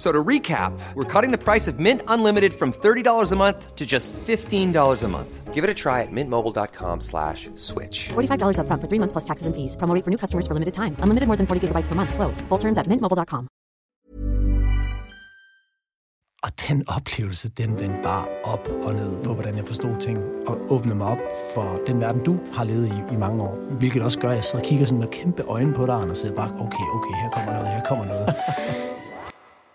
So to recap, we're cutting the price of Mint Unlimited from $30 a month to just $15 a month. Give it a try at mintmobile.com slash switch. $45 up front for three months plus taxes and fees. Promo rate for new customers for limited time. Unlimited more than 40 gigabytes per month. Slows. Full terms at mintmobile.com. Og den oplevelse, den vendte bare op og ned på, hvordan jeg forstod ting, og åbnede mig op for den verden, du har levet i i mange år. Hvilket også gør, at jeg sidder og kigger sådan med kæmpe øjne på dig, og siger bare, okay, okay, her kommer noget, her kommer noget.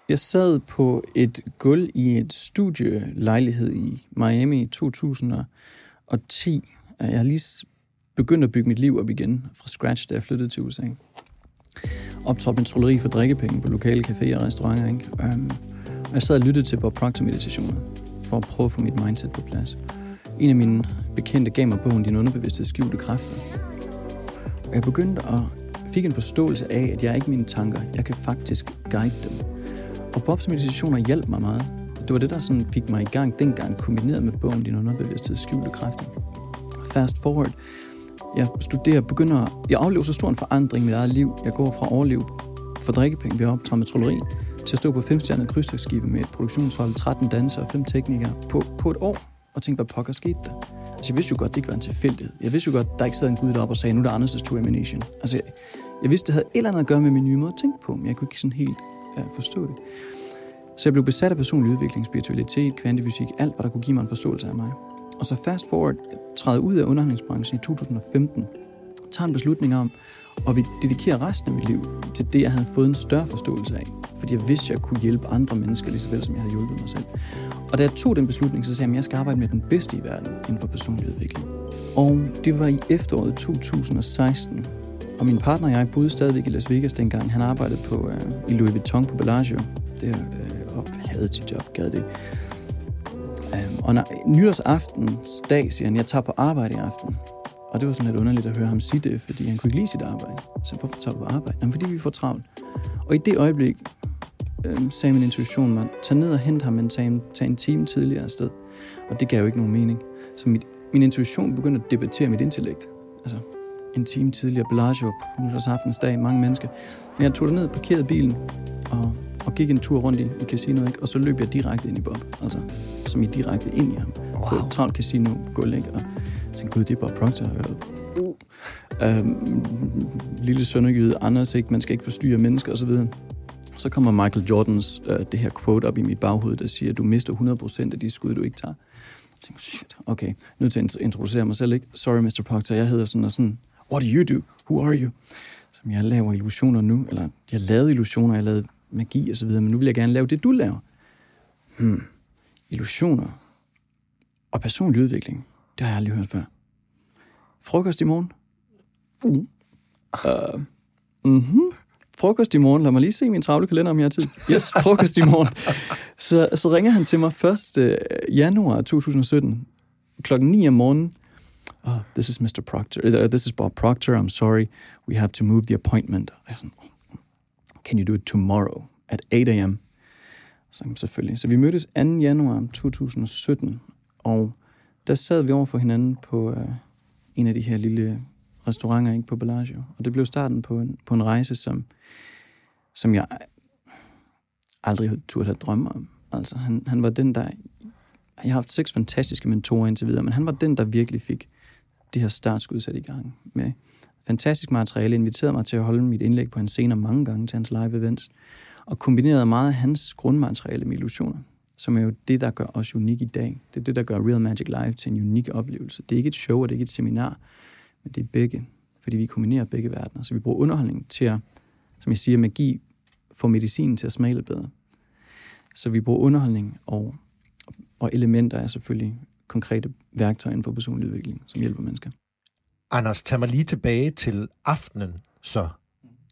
Jeg sad på et gulv i et studielejlighed i Miami i 2010. Jeg har lige begyndt at bygge mit liv op igen fra scratch, da jeg flyttede til USA. Optrådte med trolleri for drikkepenge på lokale caféer og restauranter. Ikke? Um, og jeg sad og lyttede til Bob Proctor-meditationer for at prøve at få mit mindset på plads. En af mine bekendte gav mig bogen Din underbevidste skjulte kræfter. Og jeg begyndte at fik en forståelse af, at jeg er ikke mine tanker. Jeg kan faktisk guide dem. Og Bobs meditationer hjalp mig meget. Det var det, der sådan fik mig i gang dengang, kombineret med bogen Din underbevidsthed skjulte kræfter. Fast forward. Jeg studerer, begynder, jeg oplever så stor en forandring i mit eget liv. Jeg går fra overliv for drikkepenge ved at optræde med trolleri, til at stå på femstjernede krydstogsskibe med et produktionshold, 13 dansere og 5 teknikere på, på et år, og tænkte, hvad pokker skete der? Altså, jeg vidste jo godt, det ikke var en tilfældighed. Jeg vidste jo godt, der ikke sad en gud deroppe og sagde, nu er der Anders' tur i Altså, jeg, jeg vidste, det havde et eller andet at gøre med min nye måde at tænke på, men jeg kunne ikke sådan helt forstå det. Så jeg blev besat af personlig udvikling, spiritualitet, kvantefysik, alt, hvad der kunne give mig en forståelse af mig. Og så fast forward, træder ud af underholdningsbranchen i 2015, tager en beslutning om, og vi dedikerer resten af mit liv til det, jeg havde fået en større forståelse af. Fordi jeg vidste, at jeg kunne hjælpe andre mennesker, lige så vel som jeg havde hjulpet mig selv. Og da jeg tog den beslutning, så sagde jeg, at jeg skal arbejde med den bedste i verden inden for personlig udvikling. Og det var i efteråret 2016. Og min partner og jeg boede stadigvæk i Las Vegas dengang. Han arbejdede på, øh, i Louis Vuitton på Bellagio. Det, øh, og havde til job, gad det. Um, og når, nytårsaftens dag siger han, jeg tager på arbejde i aften. Og det var sådan lidt underligt at høre ham sige det, fordi han kunne ikke lide sit arbejde. Så hvorfor tager du på arbejde? Jamen, fordi vi får travlt. Og i det øjeblik øh, sagde min intuition mig, tag ned og hent ham, men tag en, tag en time tidligere afsted. Og det gav jo ikke nogen mening. Så mit, min intuition begyndte at debattere mit intellekt. Altså, en time tidligere, Bellagio, nytårsaftens dag, mange mennesker. Men jeg tog ned, parkerede bilen, og, og gik en tur rundt i, i casinoet, ikke? og så løb jeg direkte ind i Bob. Altså, som i direkte ind i ham. Wow. På et travlt casino gulv, ikke? Og, tænkte, gud, det er Bob Proctor. Uh. Øhm, lille søndergyde, Anders, ikke? man skal ikke forstyrre mennesker osv. Så, så kommer Michael Jordans øh, det her quote op i mit baghoved, der siger, at du mister 100% af de skud, du ikke tager. Jeg tænkte, shit, okay, nu til at introducere mig selv, ikke? Sorry, Mr. Proctor, jeg hedder sådan og sådan. What do you do? Who are you? Som jeg laver illusioner nu, eller jeg lavede illusioner, jeg lavede magi og så videre, men nu vil jeg gerne lave det, du laver. Hmm. Illusioner og personlig udvikling, det har jeg aldrig hørt før. Frokost i morgen? Mm. Uh, mm-hmm. Frokost i morgen. Lad mig lige se min travle kalender, om jeg har tid. Yes, frokost i morgen. Så, så ringer han til mig 1. Øh, januar 2017, klokken 9 om morgenen. Oh, this is Mr. Proctor. Uh, this is Bob Proctor. I'm sorry. We have to move the appointment. Jeg sådan, hmm, Can you do it tomorrow at 8 a.m.? Så selvfølgelig. Så vi mødtes 2. januar 2017, og der sad vi over for hinanden på uh, en af de her lille restauranter ikke, på Bellagio. Og det blev starten på en, på en rejse, som, som jeg øh, aldrig turde have drømme om. Altså, han, han var den, der... Jeg har haft seks fantastiske mentorer indtil videre, men han var den, der virkelig fik det her startskud sat i gang med fantastisk materiale, inviterede mig til at holde mit indlæg på hans scener mange gange til hans live events, og kombinerede meget af hans grundmateriale med illusioner som er jo det, der gør os unik i dag. Det er det, der gør Real Magic Live til en unik oplevelse. Det er ikke et show, og det er ikke et seminar, men det er begge, fordi vi kombinerer begge verdener. Så vi bruger underholdning til at, som jeg siger, magi få medicinen til at smage lidt bedre. Så vi bruger underholdning og, og elementer er selvfølgelig konkrete værktøjer inden for personlig udvikling, som hjælper mennesker. Anders, tag mig lige tilbage til aftenen, så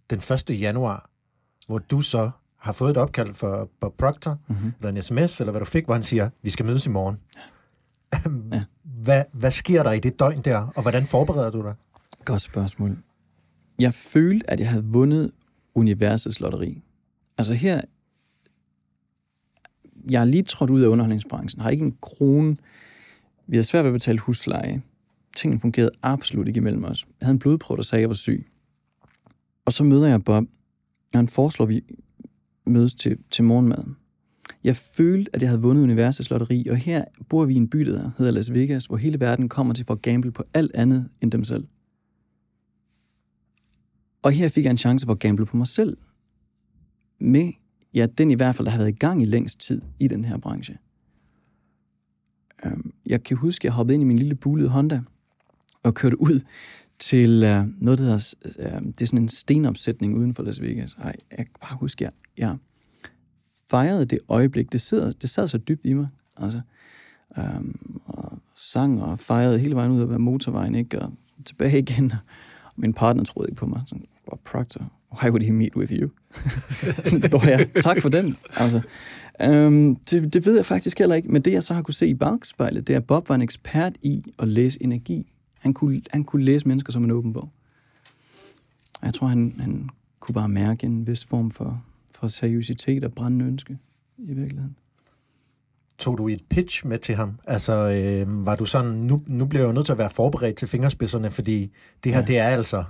den 1. januar, hvor du så har fået et opkald fra Bob Proctor, mm-hmm. eller en sms, eller hvad du fik, hvor han siger, vi skal mødes i morgen. Ja. Hvad, hvad sker der i det døgn der, og hvordan forbereder du dig? Godt spørgsmål. Jeg følte, at jeg havde vundet universets lotteri. Altså her, jeg er lige trådt ud af underholdningsbranchen, har ikke en krone. Vi havde svært ved at betale husleje. Tingene fungerede absolut ikke imellem os. Jeg havde en blodprøve, der sagde, at jeg var syg. Og så møder jeg Bob, og han foreslår, at vi mødes til, til morgenmad. Jeg følte, at jeg havde vundet universets lotteri, og her bor vi i en by, der hedder Las Vegas, hvor hele verden kommer til for at gamble på alt andet end dem selv. Og her fik jeg en chance for at gamble på mig selv. Med, ja, den i hvert fald, der havde været i gang i længst tid i den her branche. Øhm, jeg kan huske, at jeg hoppede ind i min lille bulede Honda og kørte ud til øh, noget, der hedder, øh, det er sådan en stenopsætning uden for Las Vegas. Ej, jeg kan bare huske, at jeg, jeg fejrede det øjeblik. Det, sidder, det sad så dybt i mig. Altså, um, og sang og fejrede hele vejen ud af motorvejen, ikke? Og tilbage igen. Og min partner troede ikke på mig. Sådan, Bob Proctor, why would he meet with you? Dog, ja, tak for den. Altså, um, det, det ved jeg faktisk heller ikke, men det jeg så har kunne se i bagspejlet, det er, at Bob var en ekspert i at læse energi. Han kunne, han kunne læse mennesker som en åben bog. Og jeg tror, han, han kunne bare mærke en vis form for, for seriøsitet og brændende ønske i virkeligheden. Tog du et pitch med til ham? Altså, øh, var du sådan, nu, nu bliver jeg jo nødt til at være forberedt til fingerspidserne, fordi det her, ja. det er altså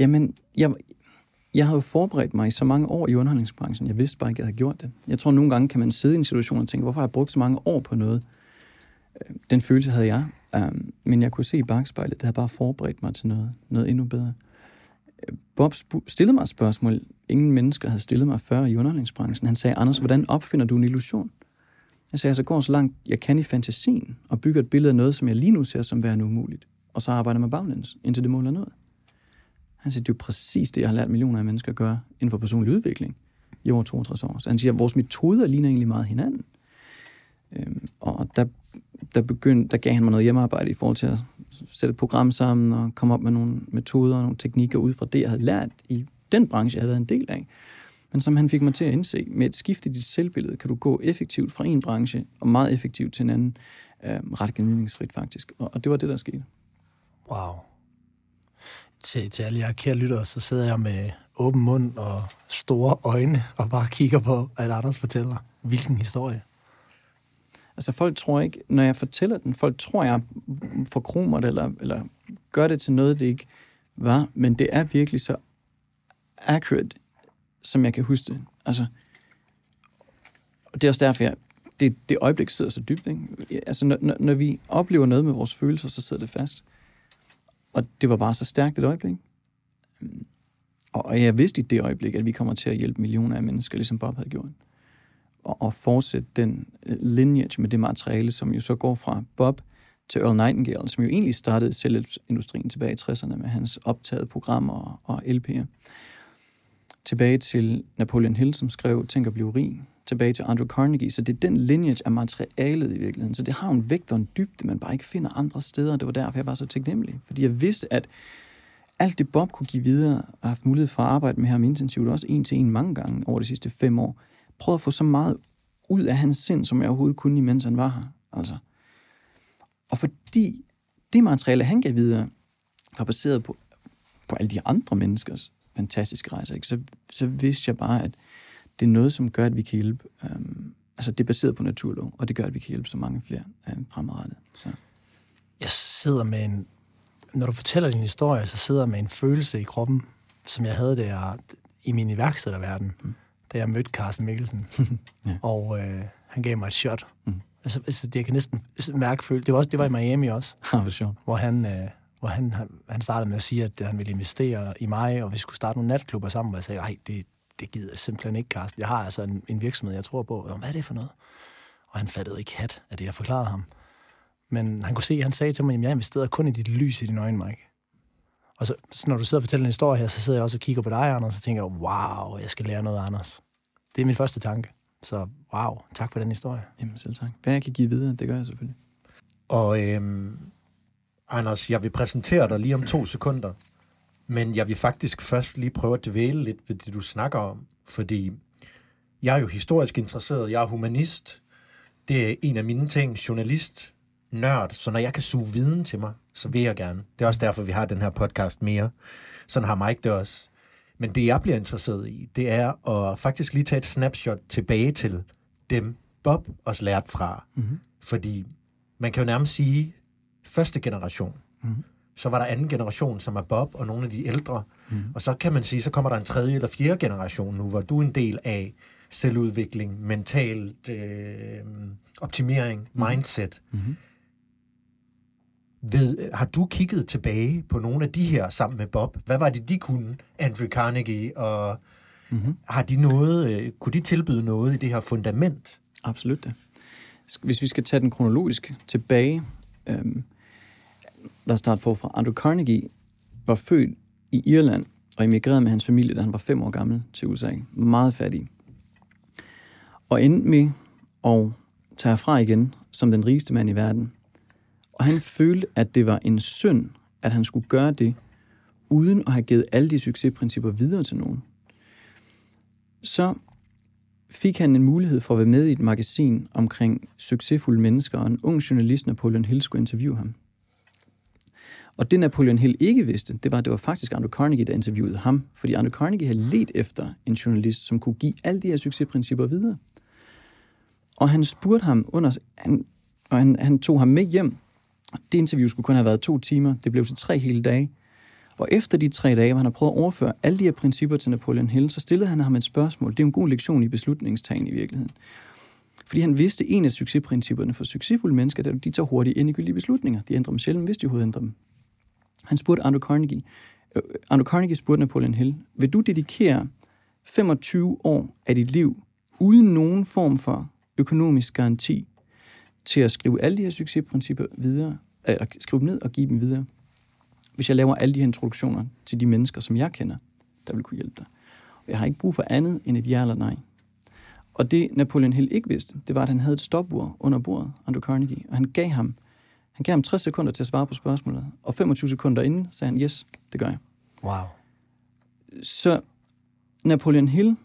Jamen, jeg, jeg havde jo forberedt mig i så mange år i underholdningsbranchen. Jeg vidste bare ikke, at jeg havde gjort det. Jeg tror, nogle gange kan man sidde i en situation og tænke, hvorfor har jeg brugt så mange år på noget? Øh, den følelse havde jeg. Um, men jeg kunne se i bagspejlet, det havde bare forberedt mig til noget, noget endnu bedre. Øh, Bob stillede mig et spørgsmål, ingen mennesker havde stillet mig før i underholdningsbranchen. Han sagde, Anders, hvordan opfinder du en illusion? Jeg sagde, så går så langt, jeg kan i fantasien, og bygger et billede af noget, som jeg lige nu ser som værende umuligt. Og så arbejder jeg med baglæns, indtil det måler noget. Han siger, det er jo præcis det, jeg har lært millioner af mennesker at gøre inden for personlig udvikling i over 62 år. Så han siger, at vores metoder ligner egentlig meget hinanden. Øhm, og der, der, begyndte, der gav han mig noget hjemmearbejde i forhold til at sætte et program sammen og komme op med nogle metoder og nogle teknikker ud fra det, jeg havde lært i den branche, jeg havde været en del af. Men som han fik mig til at indse, med et skift i dit selvbillede, kan du gå effektivt fra en branche og meget effektivt til en anden, øh, ret gnidningsfrit faktisk. Og, og det var det, der skete. Wow til, til alle jer kære lyttere, så sidder jeg med åben mund og store øjne og bare kigger på, at Anders fortæller. Hvilken historie? Altså folk tror ikke, når jeg fortæller den, folk tror, jeg forkromer det, eller, eller gør det til noget, det ikke var, men det er virkelig så accurate, som jeg kan huske det. Altså, og det er også derfor, jeg, det, det øjeblik sidder så dybt. Ikke? Altså, når, når vi oplever noget med vores følelser, så sidder det fast. Og det var bare så stærkt et øjeblik. Øhm, og jeg vidste i det øjeblik, at vi kommer til at hjælpe millioner af mennesker, ligesom Bob havde gjort. Og, og fortsætte den øh, lineage med det materiale, som jo så går fra Bob til Earl Nightingale, som jo egentlig startede selvindustrien tilbage i 60'erne med hans optaget programmer og, og LP'er. Tilbage til Napoleon Hill, som skrev Tænk at blive rig. Tilbage til Andrew Carnegie. Så det er den lineage af materialet i virkeligheden. Så det har en vægt og en dybde, man bare ikke finder andre steder. Det var derfor, jeg var så taknemmelig. Fordi jeg vidste, at alt det Bob kunne give videre, og haft mulighed for at arbejde med ham intensivt, også en til en mange gange over de sidste fem år, prøvede at få så meget ud af hans sind, som jeg overhovedet kunne, imens han var her. Altså. Og fordi det materiale, han gav videre, var baseret på, på alle de andre menneskers fantastiske rejser, ikke? Så, så vidste jeg bare, at det er noget, som gør, at vi kan hjælpe. Um, altså, det er baseret på naturlov, og det gør, at vi kan hjælpe så mange flere um, fremadrettet. Så. Jeg sidder med en... Når du fortæller din historie, så sidder jeg med en følelse i kroppen, som jeg havde der i min iværksætterverden, mm. da jeg mødte Carsten Mikkelsen. ja. Og øh, han gav mig et shot. Mm. Altså, altså, det, jeg kan næsten mærke følelse. Det var, også, det var i Miami også. hvor han... Øh, hvor han, han startede med at sige, at han ville investere i mig, og vi skulle starte nogle natklubber sammen, og jeg sagde, nej, det, det gider jeg simpelthen ikke, Carsten. Jeg har altså en, en virksomhed, jeg tror på. Hvad er det for noget? Og han fattede ikke hat af det, jeg forklarede ham. Men han kunne se, at han sagde til mig, at jeg investerede kun i dit lys i dine øjne, Mike. Og så, så når du sidder og fortæller en historie her, så sidder jeg også og kigger på dig, Anders, og så tænker jeg, wow, jeg skal lære noget af Anders. Det er min første tanke. Så wow, tak for den historie. Jamen selv tak. Hvad jeg kan give videre, det gør jeg selvfølgelig. Og øhm, Anders, jeg vil præsentere dig lige om to sekunder, men jeg vil faktisk først lige prøve at dvæle lidt ved det, du snakker om, fordi jeg er jo historisk interesseret, jeg er humanist, det er en af mine ting, journalist, nørd, så når jeg kan suge viden til mig, så vil jeg gerne. Det er også derfor, vi har den her podcast mere. Sådan har Mike det også. Men det, jeg bliver interesseret i, det er at faktisk lige tage et snapshot tilbage til dem, Bob også lært fra. Mm-hmm. Fordi man kan jo nærmest sige, første generation, mm-hmm. Så var der anden generation, som er Bob og nogle af de ældre. Mm-hmm. Og så kan man sige, så kommer der en tredje eller fjerde generation nu, hvor du er en del af selvudvikling, mentalt øh, optimering, mm-hmm. mindset. Mm-hmm. Ved, har du kigget tilbage på nogle af de her sammen med Bob? Hvad var det, de kunne? Andrew Carnegie, og mm-hmm. har de noget, øh, kunne de tilbyde noget i det her fundament? Absolut det. Hvis vi skal tage den kronologisk tilbage, øhm, lad os starte forfra. Andrew Carnegie var født i Irland og emigrerede med hans familie, da han var fem år gammel til USA. Meget fattig. Og endte med at tage fra igen som den rigeste mand i verden. Og han følte, at det var en synd, at han skulle gøre det, uden at have givet alle de succesprincipper videre til nogen. Så fik han en mulighed for at være med i et magasin omkring succesfulde mennesker, og en ung journalist, Napoleon Hill, skulle interviewe ham. Og det Napoleon Hill ikke vidste, det var, at det var faktisk Andrew Carnegie, der interviewede ham, fordi Andrew Carnegie havde let efter en journalist, som kunne give alle de her succesprincipper videre. Og han spurgte ham under, han, og han, han tog ham med hjem. Det interview skulle kun have været to timer, det blev til tre hele dage. Og efter de tre dage, hvor han har prøvet at overføre alle de her principper til Napoleon Hill, så stillede han ham et spørgsmål. Det er en god lektion i beslutningstagen i virkeligheden. Fordi han vidste, at en af succesprincipperne for succesfulde mennesker, det er, at de tager hurtigt endegyldige beslutninger. De ændrer dem sjældent, hvis de overhovedet ændrer dem. Han spurgte Andrew Carnegie, øh, Andrew Carnegie spurgte Napoleon Hill, vil du dedikere 25 år af dit liv uden nogen form for økonomisk garanti til at skrive alle de her succesprincipper videre, øh, eller skrive dem ned og give dem videre? hvis jeg laver alle de her introduktioner til de mennesker, som jeg kender, der vil kunne hjælpe dig. Og jeg har ikke brug for andet end et ja eller nej. Og det Napoleon Hill ikke vidste, det var, at han havde et stopur under bordet, Andrew Carnegie, og han gav ham, han gav ham 60 sekunder til at svare på spørgsmålet, og 25 sekunder inden sagde han, yes, det gør jeg. Wow. Så Napoleon Hill,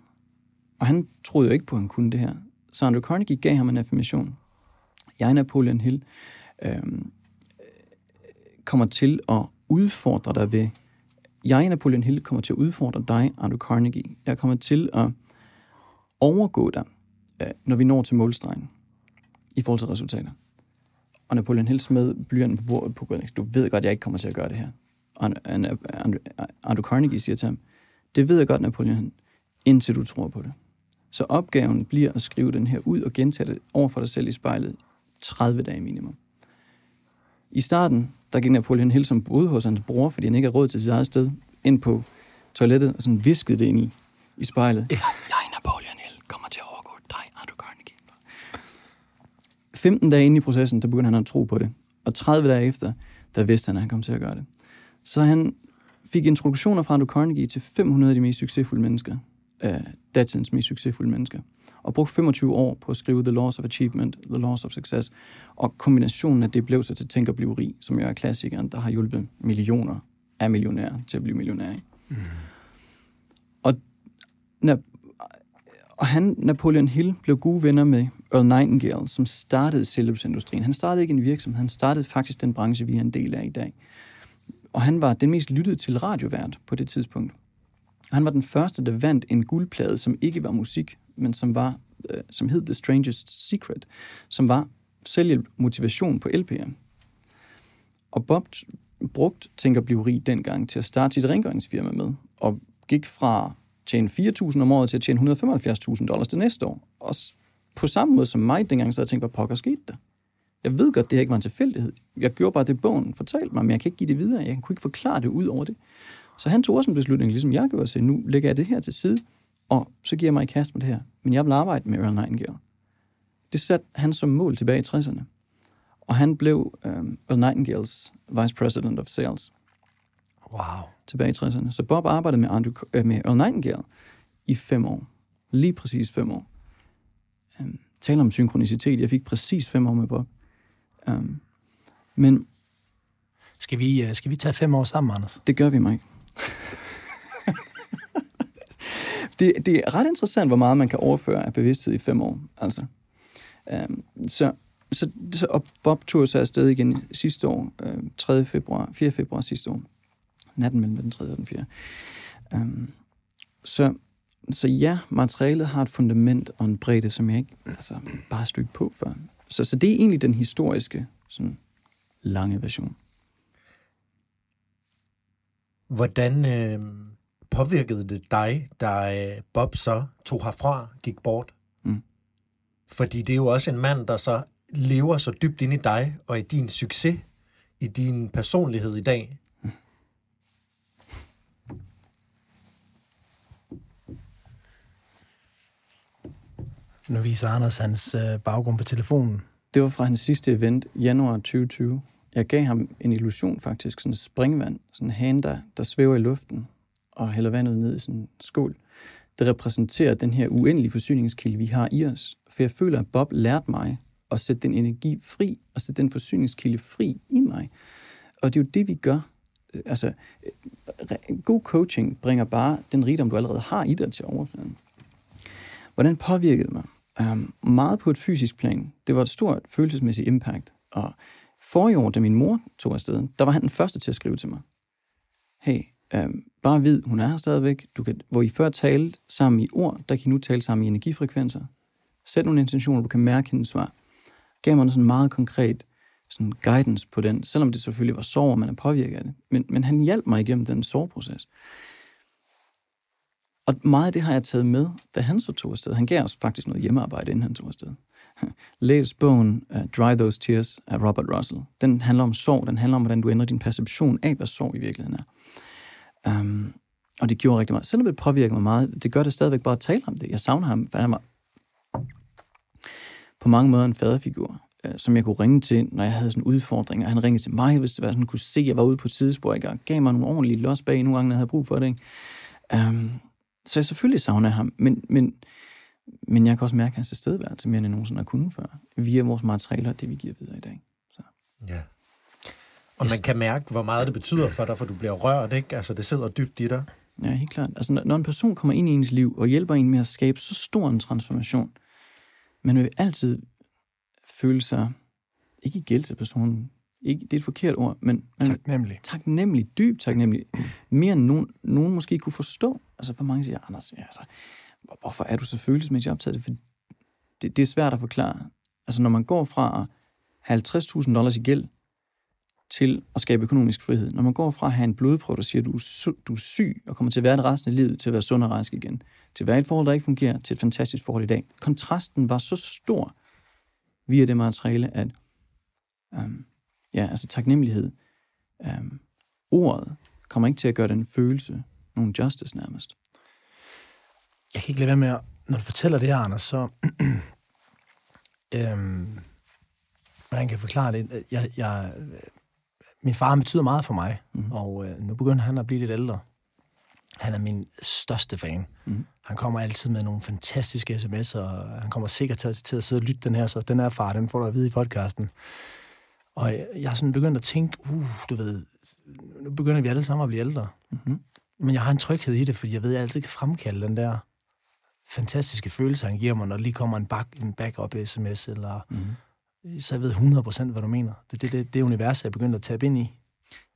og han troede jo ikke på, at han kunne det her, så Andrew Carnegie gav ham en affirmation. Jeg, Napoleon Hill, øhm, kommer til at udfordre dig ved, jeg, Napoleon Hill, kommer til at udfordre dig, Andrew Carnegie. Jeg kommer til at overgå dig, øh, når vi når til målstregen i forhold til resultater. Og Napoleon Hill smed blyanten på bordet på Du ved godt, jeg ikke kommer til at gøre det her. Og Andrew Carnegie siger til ham, det ved jeg godt, Napoleon, indtil du tror på det. Så opgaven bliver at skrive den her ud og gentage det over for dig selv i spejlet 30 dage minimum. I starten, der gik Napoleon Hill som boede hos hans bror, fordi han ikke havde råd til sit eget sted, ind på toilettet og sådan viskede det ind i, i spejlet. Ja. Jeg, Napoleon Hill, kommer til at overgå dig, Andrew Carnegie. 15 dage inde i processen, der begyndte han at tro på det. Og 30 dage efter, der vidste han, at han kom til at gøre det. Så han fik introduktioner fra Andrew Carnegie til 500 af de mest succesfulde mennesker, øh, datidens mest succesfulde mennesker og brugt 25 år på at skrive The Laws of Achievement, The Laws of Success. Og kombinationen af det blev så til Tænk og blive rig, som jo er klassikeren, der har hjulpet millioner af millionærer til at blive millionærer. Mm. Og, og han, Napoleon Hill, blev gode venner med Earl Nightingale, som startede celluloseindustrien. Han startede ikke en virksomhed, han startede faktisk den branche, vi er en del af i dag. Og han var den mest lyttede til radiovært på det tidspunkt. Han var den første, der vandt en guldplade, som ikke var musik, men som var øh, som hed The Strangest Secret, som var selvhjælp motivation på LP'er. Og Bob brugt Tænk at blive rig dengang til at starte sit rengøringsfirma med, og gik fra tjene 4.000 om året til at tjene 175.000 dollars det næste år. Og på samme måde som mig dengang, så jeg tænkte, hvad pokker skete der? Jeg ved godt, det her ikke var en tilfældighed. Jeg gjorde bare det, bogen fortalte mig, men jeg kan ikke give det videre. Jeg kunne ikke forklare det ud over det. Så han tog også en beslutning, ligesom jeg gjorde, at sige, nu lægger jeg det her til side, og så giver jeg mig i kast med det her. Men jeg vil arbejde med Earl Nightingale. Det satte han som mål tilbage i 60'erne. Og han blev um, Earl Nightingales Vice President of Sales. Wow. tilbage i 60'erne. Så Bob arbejdede med, Andrew, øh, med Earl Nightingale i fem år. Lige præcis fem år. Um, taler om synkronicitet. Jeg fik præcis fem år med Bob. Um, men Skal vi, øh, skal vi tage fem år sammen, Anders? det gør vi, Mike. det, det er ret interessant, hvor meget man kan overføre af bevidsthed i fem år. Altså. Um, så, så, så, og Bob tog sig afsted igen sidste år, øh, 3. februar, 4. februar sidste år. Natten mellem den 3. og den 4. Um, så, så ja, materialet har et fundament og en bredde, som jeg ikke altså, bare stødt på før. Så, så det er egentlig den historiske, sådan, lange version. Hvordan øh, påvirkede det dig, da øh, Bob så tog herfra, gik bort? Mm. Fordi det er jo også en mand, der så lever så dybt ind i dig, og i din succes, i din personlighed i dag. Nu viser Anders hans øh, baggrund på telefonen. Det var fra hans sidste event, januar 2020. Jeg gav ham en illusion faktisk, sådan en springvand, sådan en hane, der, der svæver i luften og hælder vandet ned i sådan en skål. Det repræsenterer den her uendelige forsyningskilde, vi har i os. For jeg føler, at Bob lærte mig at sætte den energi fri, og sætte den forsyningskilde fri i mig. Og det er jo det, vi gør. Øh, altså, øh, god coaching bringer bare den rigdom, du allerede har i dig til overfladen. Hvordan påvirkede det mig? Um, meget på et fysisk plan. Det var et stort følelsesmæssigt impact. Og forrige år, da min mor tog afsted, der var han den første til at skrive til mig. Hey, um, bare vid, hun er her stadigvæk. Du kan, hvor I før talte sammen i ord, der kan I nu tale sammen i energifrekvenser. Sæt nogle intentioner, du kan mærke hendes svar. Gav mig sådan meget konkret sådan guidance på den, selvom det selvfølgelig var sorg, og man er påvirket af det. Men, men han hjalp mig igennem den sorgproces. Og meget af det har jeg taget med, da han så tog afsted. Han gav os faktisk noget hjemmearbejde, inden han tog afsted. Læs bogen uh, Dry Those Tears af Robert Russell. Den handler om sorg. Den handler om, hvordan du ændrer din perception af, hvad sorg i virkeligheden er. Um, og det gjorde rigtig meget. Selvom det påvirker mig meget, det gør det stadigvæk bare at tale om det. Jeg savner ham, for han var på mange måder en faderfigur, øh, som jeg kunne ringe til, når jeg havde sådan udfordringer. Han ringede til mig, hvis det var sådan, kunne se, at jeg var ude på et sidespor, ikke? og gav mig nogle ordentlige los bag nogle gange, når jeg havde brug for det. Ikke? Um, så jeg selvfølgelig savner ham, men, men, men jeg kan også mærke hans tilstedeværelse mere, end jeg nogensinde har kunnet før, via vores materialer og det, vi giver videre i dag. Så. Ja. Og man kan mærke, hvor meget det betyder for dig, for du bliver rørt, ikke? Altså, det sidder dybt i dig. Ja, helt klart. Altså, når, en person kommer ind i ens liv og hjælper en med at skabe så stor en transformation, man vil altid føle sig, ikke i gæld til personen, ikke, det er et forkert ord, men man, Taknemmelig. taknemmelig, dybt taknemmelig, mere end nogen, nogen måske kunne forstå. Altså for mange siger, Anders, ja, altså, hvorfor er du så følelsesmæssigt optaget? For det, det er svært at forklare. Altså når man går fra 50.000 dollars i gæld, til at skabe økonomisk frihed. Når man går fra at have en blodprøve, der siger, at du du er syg og kommer til at være det resten af livet, til at være sund og rask igen, til at være et forhold, der ikke fungerer, til et fantastisk forhold i dag. Kontrasten var så stor via det materiale, at um, ja, altså taknemmelighed, um, ordet kommer ikke til at gøre den følelse nogen justice nærmest. Jeg kan ikke lade være med, at, når du fortæller det her, Anders, så... øhm, hvordan kan jeg forklare det? Jeg, jeg, min far betyder meget for mig, mm. og øh, nu begynder han at blive lidt ældre. Han er min største fan. Mm. Han kommer altid med nogle fantastiske sms'er, og han kommer sikkert til, til at sidde og lytte den her, så den her far, den får du at vide i podcasten. Og jeg, jeg har sådan begyndt at tænke, uh, du ved, nu begynder vi alle sammen at blive ældre. Mm-hmm. Men jeg har en tryghed i det, fordi jeg ved, at jeg altid kan fremkalde den der fantastiske følelse, han giver mig, når der lige kommer en, back, en backup-sms, eller... Mm. Så jeg ved 100% hvad du mener. Det er det, det, det univers, jeg er begyndt at tabe ind i.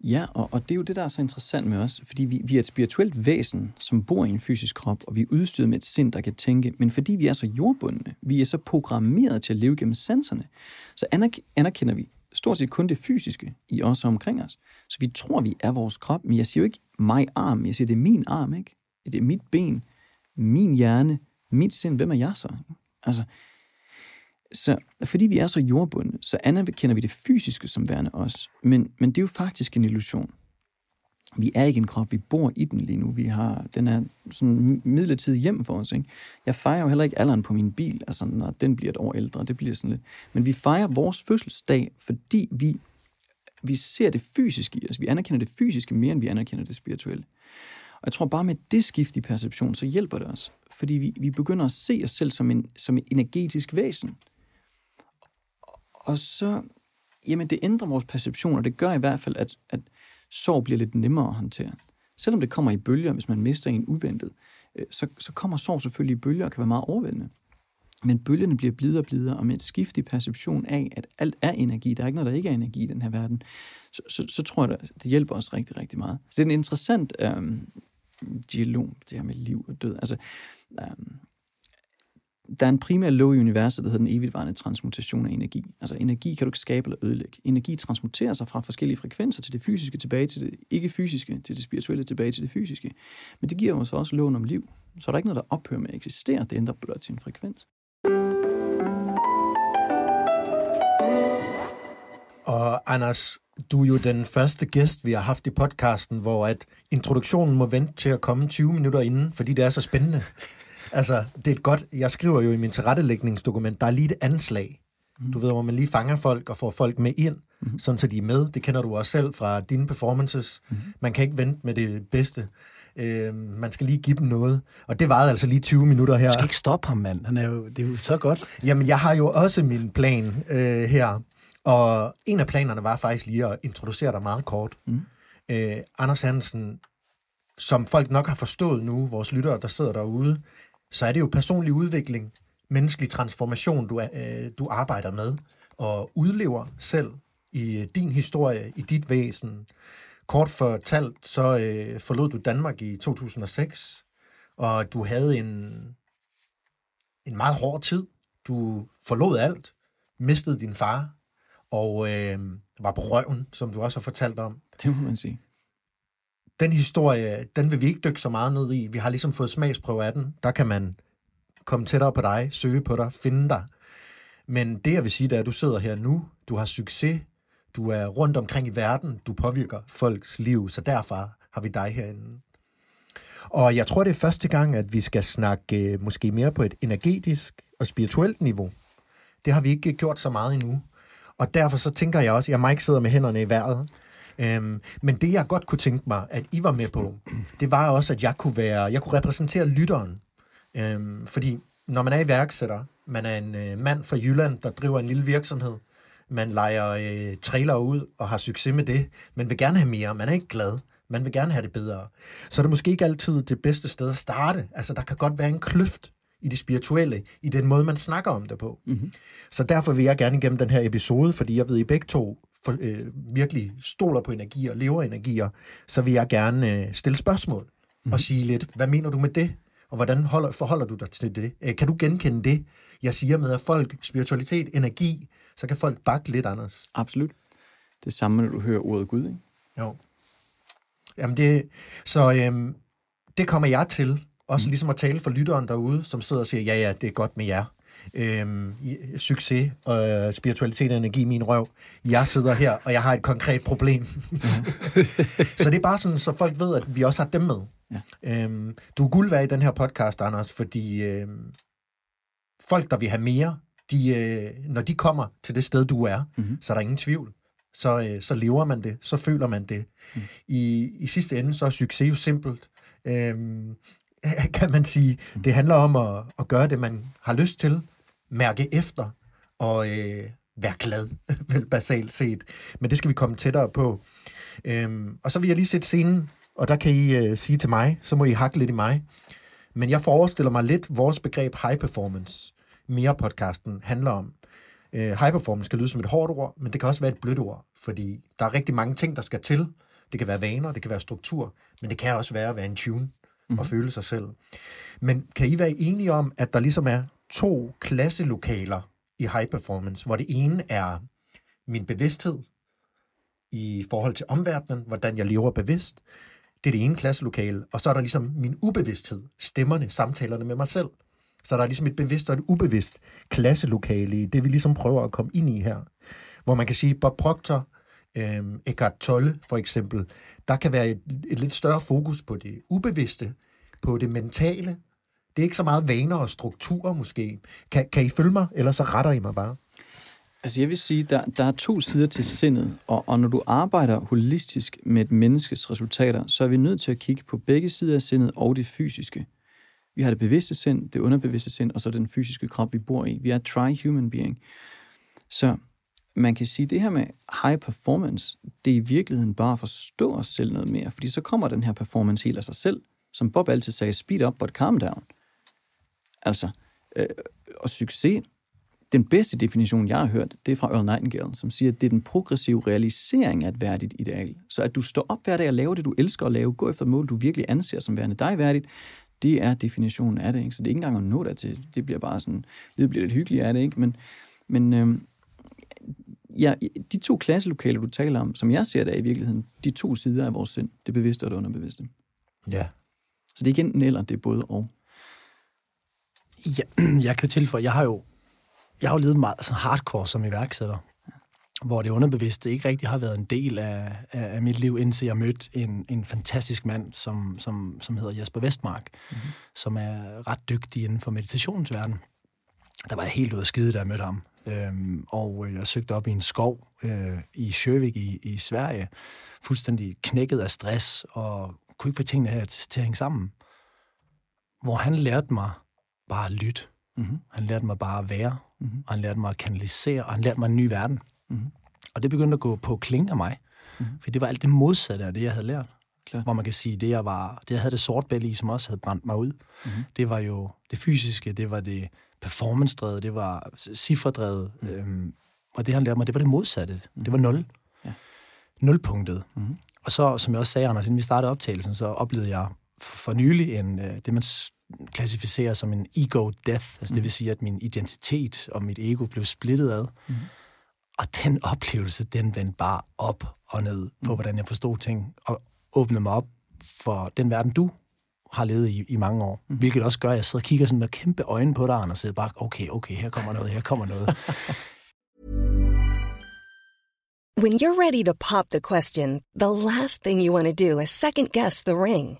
Ja, og, og det er jo det, der er så interessant med os, fordi vi, vi er et spirituelt væsen, som bor i en fysisk krop, og vi er udstyret med et sind, der kan tænke, men fordi vi er så jordbundne, vi er så programmeret til at leve gennem sanserne, så anerk- anerkender vi stort set kun det fysiske i os og omkring os. Så vi tror, vi er vores krop, men jeg siger jo ikke mig arm, jeg siger, det er min arm, ikke? Det er mit ben, min hjerne, mit sind, hvem er jeg så? Altså, så fordi vi er så jordbundne, så anerkender vi det fysiske som værende os. Men, men det er jo faktisk en illusion. Vi er ikke en krop, vi bor i den lige nu. Vi har, den er sådan midlertidig hjem for os. Ikke? Jeg fejrer jo heller ikke alderen på min bil, altså når den bliver et år ældre. Det bliver sådan lidt. Men vi fejrer vores fødselsdag, fordi vi vi ser det fysiske i os. Vi anerkender det fysiske mere, end vi anerkender det spirituelle. Og jeg tror bare med det skift i perception, så hjælper det os. Fordi vi, vi begynder at se os selv som en, som en energetisk væsen. Og så, jamen det ændrer vores perception, og det gør i hvert fald, at, at sorg bliver lidt nemmere at håndtere. Selvom det kommer i bølger, hvis man mister en uventet, øh, så, så kommer sorg selvfølgelig i bølger og kan være meget overvældende. Men bølgerne bliver blidere og blidere, og med et skift i perception af, at alt er energi, der er ikke noget, der ikke er energi i den her verden, så, så, så tror jeg, det hjælper os rigtig, rigtig meget. Så det er en interessant øhm, dialog, det her med liv og død. Altså, øhm, der er en primær lov i universet, der hedder den evigvarende transmutation af energi. Altså energi kan du ikke skabe eller ødelægge. Energi transmuterer sig fra forskellige frekvenser til det fysiske, tilbage til det ikke-fysiske, til det spirituelle, tilbage til det fysiske. Men det giver os også loven om liv. Så er der ikke noget, der ophører med at eksistere. Det ændrer blot sin frekvens. Og Anders, du er jo den første gæst, vi har haft i podcasten, hvor at introduktionen må vente til at komme 20 minutter inden, fordi det er så spændende. Altså, det er et godt... Jeg skriver jo i min tilrettelægningsdokument, der er lige et anslag. Du ved, hvor man lige fanger folk og får folk med ind, mm-hmm. sådan så de er med. Det kender du også selv fra dine performances. Mm-hmm. Man kan ikke vente med det bedste. Øh, man skal lige give dem noget. Og det varede altså lige 20 minutter her. Du skal ikke stoppe ham, mand. Han er jo, det er jo så godt. Jamen, jeg har jo også min plan øh, her. Og en af planerne var faktisk lige at introducere dig meget kort. Mm. Øh, Anders Hansen, som folk nok har forstået nu, vores lyttere, der sidder derude, så er det jo personlig udvikling, menneskelig transformation, du, øh, du arbejder med, og udlever selv i din historie, i dit væsen. Kort fortalt, så øh, forlod du Danmark i 2006, og du havde en, en meget hård tid. Du forlod alt, mistede din far, og øh, var på røven, som du også har fortalt om. Det må man sige. Den historie, den vil vi ikke dykke så meget ned i. Vi har ligesom fået smagsprøve af den. Der kan man komme tættere på dig, søge på dig, finde dig. Men det, jeg vil sige, det er, at du sidder her nu, du har succes, du er rundt omkring i verden, du påvirker folks liv, så derfor har vi dig herinde. Og jeg tror, det er første gang, at vi skal snakke øh, måske mere på et energetisk og spirituelt niveau. Det har vi ikke gjort så meget endnu. Og derfor så tænker jeg også, at jeg må ikke sidder med hænderne i vejret. Øhm, men det, jeg godt kunne tænke mig, at I var med på, det var også, at jeg kunne, være, jeg kunne repræsentere lytteren. Øhm, fordi når man er iværksætter, man er en øh, mand fra Jylland, der driver en lille virksomhed, man leger øh, trailer ud og har succes med det, men vil gerne have mere, man er ikke glad, man vil gerne have det bedre. Så er det måske ikke altid det bedste sted at starte. Altså, der kan godt være en kløft i det spirituelle, i den måde, man snakker om det på. Mm-hmm. Så derfor vil jeg gerne igennem den her episode, fordi jeg ved, I begge to for, øh, virkelig stoler på energier, lever energier, så vil jeg gerne øh, stille spørgsmål mm-hmm. og sige lidt, hvad mener du med det? Og hvordan holder, forholder du dig til det? Øh, kan du genkende det, jeg siger med, at folk, spiritualitet, energi, så kan folk bakke lidt anders? Absolut. Det samme, når du hører ordet Gud, ikke? Jo. Jamen det, så øhm, det kommer jeg til, også mm. ligesom at tale for lytteren derude, som sidder og siger, ja, ja, det er godt med jer. Øhm, succes og øh, spiritualitet og energi i min røv. Jeg sidder her, og jeg har et konkret problem. så det er bare sådan, så folk ved, at vi også har dem med. Ja. Øhm, du er guld værd i den her podcast, Anders, fordi øhm, folk, der vil have mere, de, øh, når de kommer til det sted, du er, mm-hmm. så er der ingen tvivl. Så, øh, så lever man det, så føler man det. Mm. I, I sidste ende, så er succes jo simpelt. Øhm, kan man sige. Mm. Det handler om at, at gøre det, man har lyst til, mærke efter og øh, være glad, vel basalt set. Men det skal vi komme tættere på. Øhm, og så vil jeg lige sætte scenen, og der kan I øh, sige til mig, så må I hakke lidt i mig. Men jeg forestiller mig lidt vores begreb high performance. Mere podcasten handler om. Øh, high performance kan lyde som et hårdt ord, men det kan også være et blødt ord, fordi der er rigtig mange ting, der skal til. Det kan være vaner, det kan være struktur, men det kan også være at være en tune mm-hmm. og føle sig selv. Men kan I være enige om, at der ligesom er to klasselokaler i high performance, hvor det ene er min bevidsthed i forhold til omverdenen, hvordan jeg lever bevidst. Det er det ene klasselokale. Og så er der ligesom min ubevidsthed, stemmerne, samtalerne med mig selv. Så der er ligesom et bevidst og et ubevidst klasselokale i det, vi ligesom prøver at komme ind i her. Hvor man kan sige, Bob Proctor, øh, Eckhart Tolle for eksempel, der kan være et, et lidt større fokus på det ubevidste, på det mentale. Det er ikke så meget vaner og strukturer måske. Kan, kan I følge mig, eller så retter I mig bare? Altså jeg vil sige, der, der er to sider til sindet, og, og når du arbejder holistisk med et menneskes resultater, så er vi nødt til at kigge på begge sider af sindet og det fysiske. Vi har det bevidste sind, det underbevidste sind, og så den fysiske krop, vi bor i. Vi er tri-human being. Så man kan sige, at det her med high performance, det er i virkeligheden bare at forstå os selv noget mere, fordi så kommer den her performance helt af sig selv. Som Bob altid sagde, speed up, but calm down. Altså, øh, og succes, den bedste definition, jeg har hørt, det er fra Earl Nightingale, som siger, at det er den progressive realisering af et værdigt ideal. Så at du står op hver dag og laver det, du elsker at lave, gå efter mål, du virkelig anser som værende dig værdigt, det er definitionen af det. Ikke? Så det er ikke engang at nå til. Det bliver bare sådan, det bliver lidt hyggeligt af det, ikke? Men, men øhm, ja, de to klasselokaler, du taler om, som jeg ser det i virkeligheden, de to sider af vores sind, det bevidste og det underbevidste. Ja. Så det er ikke enten eller, det er både og. Ja, jeg kan tilføje, jeg har jo jeg har jo levet meget altså hardcore som iværksætter, hvor det underbevidste ikke rigtig har været en del af, af, af mit liv, indtil jeg mødte en, en fantastisk mand, som, som, som hedder Jesper Vestmark, mm-hmm. som er ret dygtig inden for meditationsverdenen. Der var jeg helt ude af skide, da jeg mødte ham. Øhm, og jeg søgte op i en skov øh, i Sjøvik i, i Sverige, fuldstændig knækket af stress, og kunne ikke få tingene her til, til at hænge sammen. Hvor han lærte mig bare at lytte. Mm-hmm. Han lærte mig bare at være, mm-hmm. og han lærte mig at kanalisere, og han lærte mig en ny verden. Mm-hmm. Og det begyndte at gå på kling af mig, mm-hmm. for det var alt det modsatte af det, jeg havde lært. Klar. Hvor man kan sige, det jeg, var, det jeg havde det sort bælle i, som også havde brændt mig ud, mm-hmm. det var jo det fysiske, det var det performance-drevet, det var cifredrevet, mm. øhm, og det han lærte mig, det var det modsatte. Mm. Det var nul. Ja. Nulpunktet. Mm. Og så, som jeg også sagde, Anders, inden vi startede optagelsen, så oplevede jeg for nylig en, øh, det, man klassificerer som en ego death. Altså, mm. Det vil sige, at min identitet og mit ego blev splittet ad. Mm. Og den oplevelse, den vendte bare op og ned på, mm. hvordan jeg forstod ting, og åbnede mig op for den verden, du har levet i, i mange år. Mm. Hvilket også gør, at jeg sidder og kigger sådan med kæmpe øjne på dig, og siger bare, okay, okay, her kommer noget, her kommer noget. When you're ready to pop the question, the last thing you want to do is second guess the ring.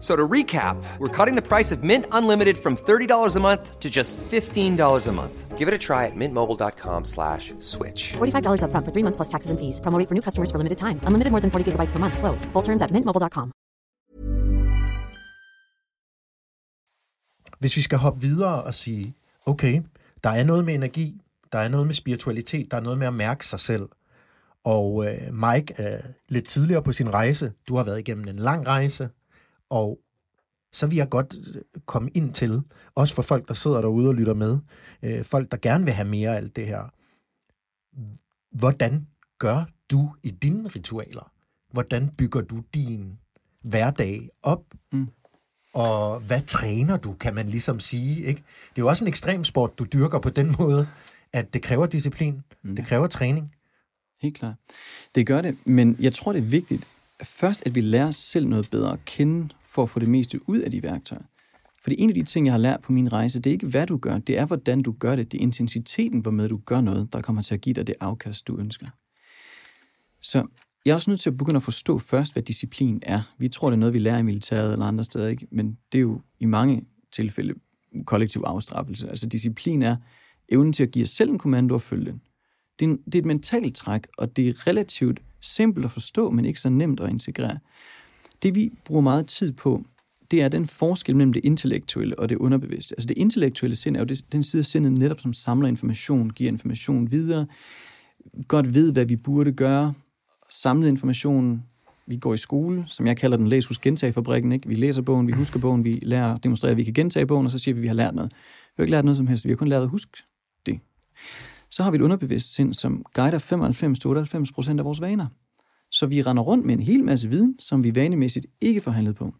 So to recap, we're cutting the price of Mint Unlimited from $30 a month to just $15 a month. Give it a try at mintmobile.com slash switch. $45 up front for three months plus taxes and fees. Promo for new customers for limited time. Unlimited more than 40 gigabytes per month. Slows. Full terms at mintmobile.com. Hvis vi skal hoppe videre og sige, okay, der er noget med energi, der er noget med spiritualitet, der er noget med at mærke sig selv. Og øh, Mike er lidt tidligere på sin rejse. Du har været igennem en lang rejse, og så vil jeg godt øh, komme ind til, også for folk, der sidder derude og lytter med, øh, folk, der gerne vil have mere af alt det her. Hvordan gør du i dine ritualer? Hvordan bygger du din hverdag op? Mm. Og hvad træner du, kan man ligesom sige? Ikke? Det er jo også en ekstrem sport, du dyrker på den måde, at det kræver disciplin, mm. det kræver træning. Helt klart. Det gør det, men jeg tror, det er vigtigt, først at vi lærer os selv noget bedre at kende, for at få det meste ud af de værktøjer. Fordi en af de ting, jeg har lært på min rejse, det er ikke, hvad du gør, det er, hvordan du gør det. Det er intensiteten, hvormed du gør noget, der kommer til at give dig det afkast, du ønsker. Så jeg er også nødt til at begynde at forstå først, hvad disciplin er. Vi tror, det er noget, vi lærer i militæret eller andre steder, ikke? men det er jo i mange tilfælde kollektiv afstraffelse. Altså disciplin er evnen til at give os selv en kommando og følge den. Det er, en, det er et mentalt træk, og det er relativt simpelt at forstå, men ikke så nemt at integrere. Det vi bruger meget tid på, det er den forskel mellem det intellektuelle og det underbevidste. Altså det intellektuelle sind er jo det, den side af sindet netop, som samler information, giver information videre, godt ved, hvad vi burde gøre, samlet information, vi går i skole, som jeg kalder den læs gentag fabrikken, ikke? Vi læser bogen, vi husker bogen, vi lærer at demonstrere, at vi kan gentage bogen, og så siger vi, at vi har lært noget. Vi har ikke lært noget som helst, vi har kun lært at huske det. Så har vi et underbevidst sind, som guider 95-98% af vores vaner. Så vi render rundt med en hel masse viden, som vi vanemæssigt ikke får handlet på.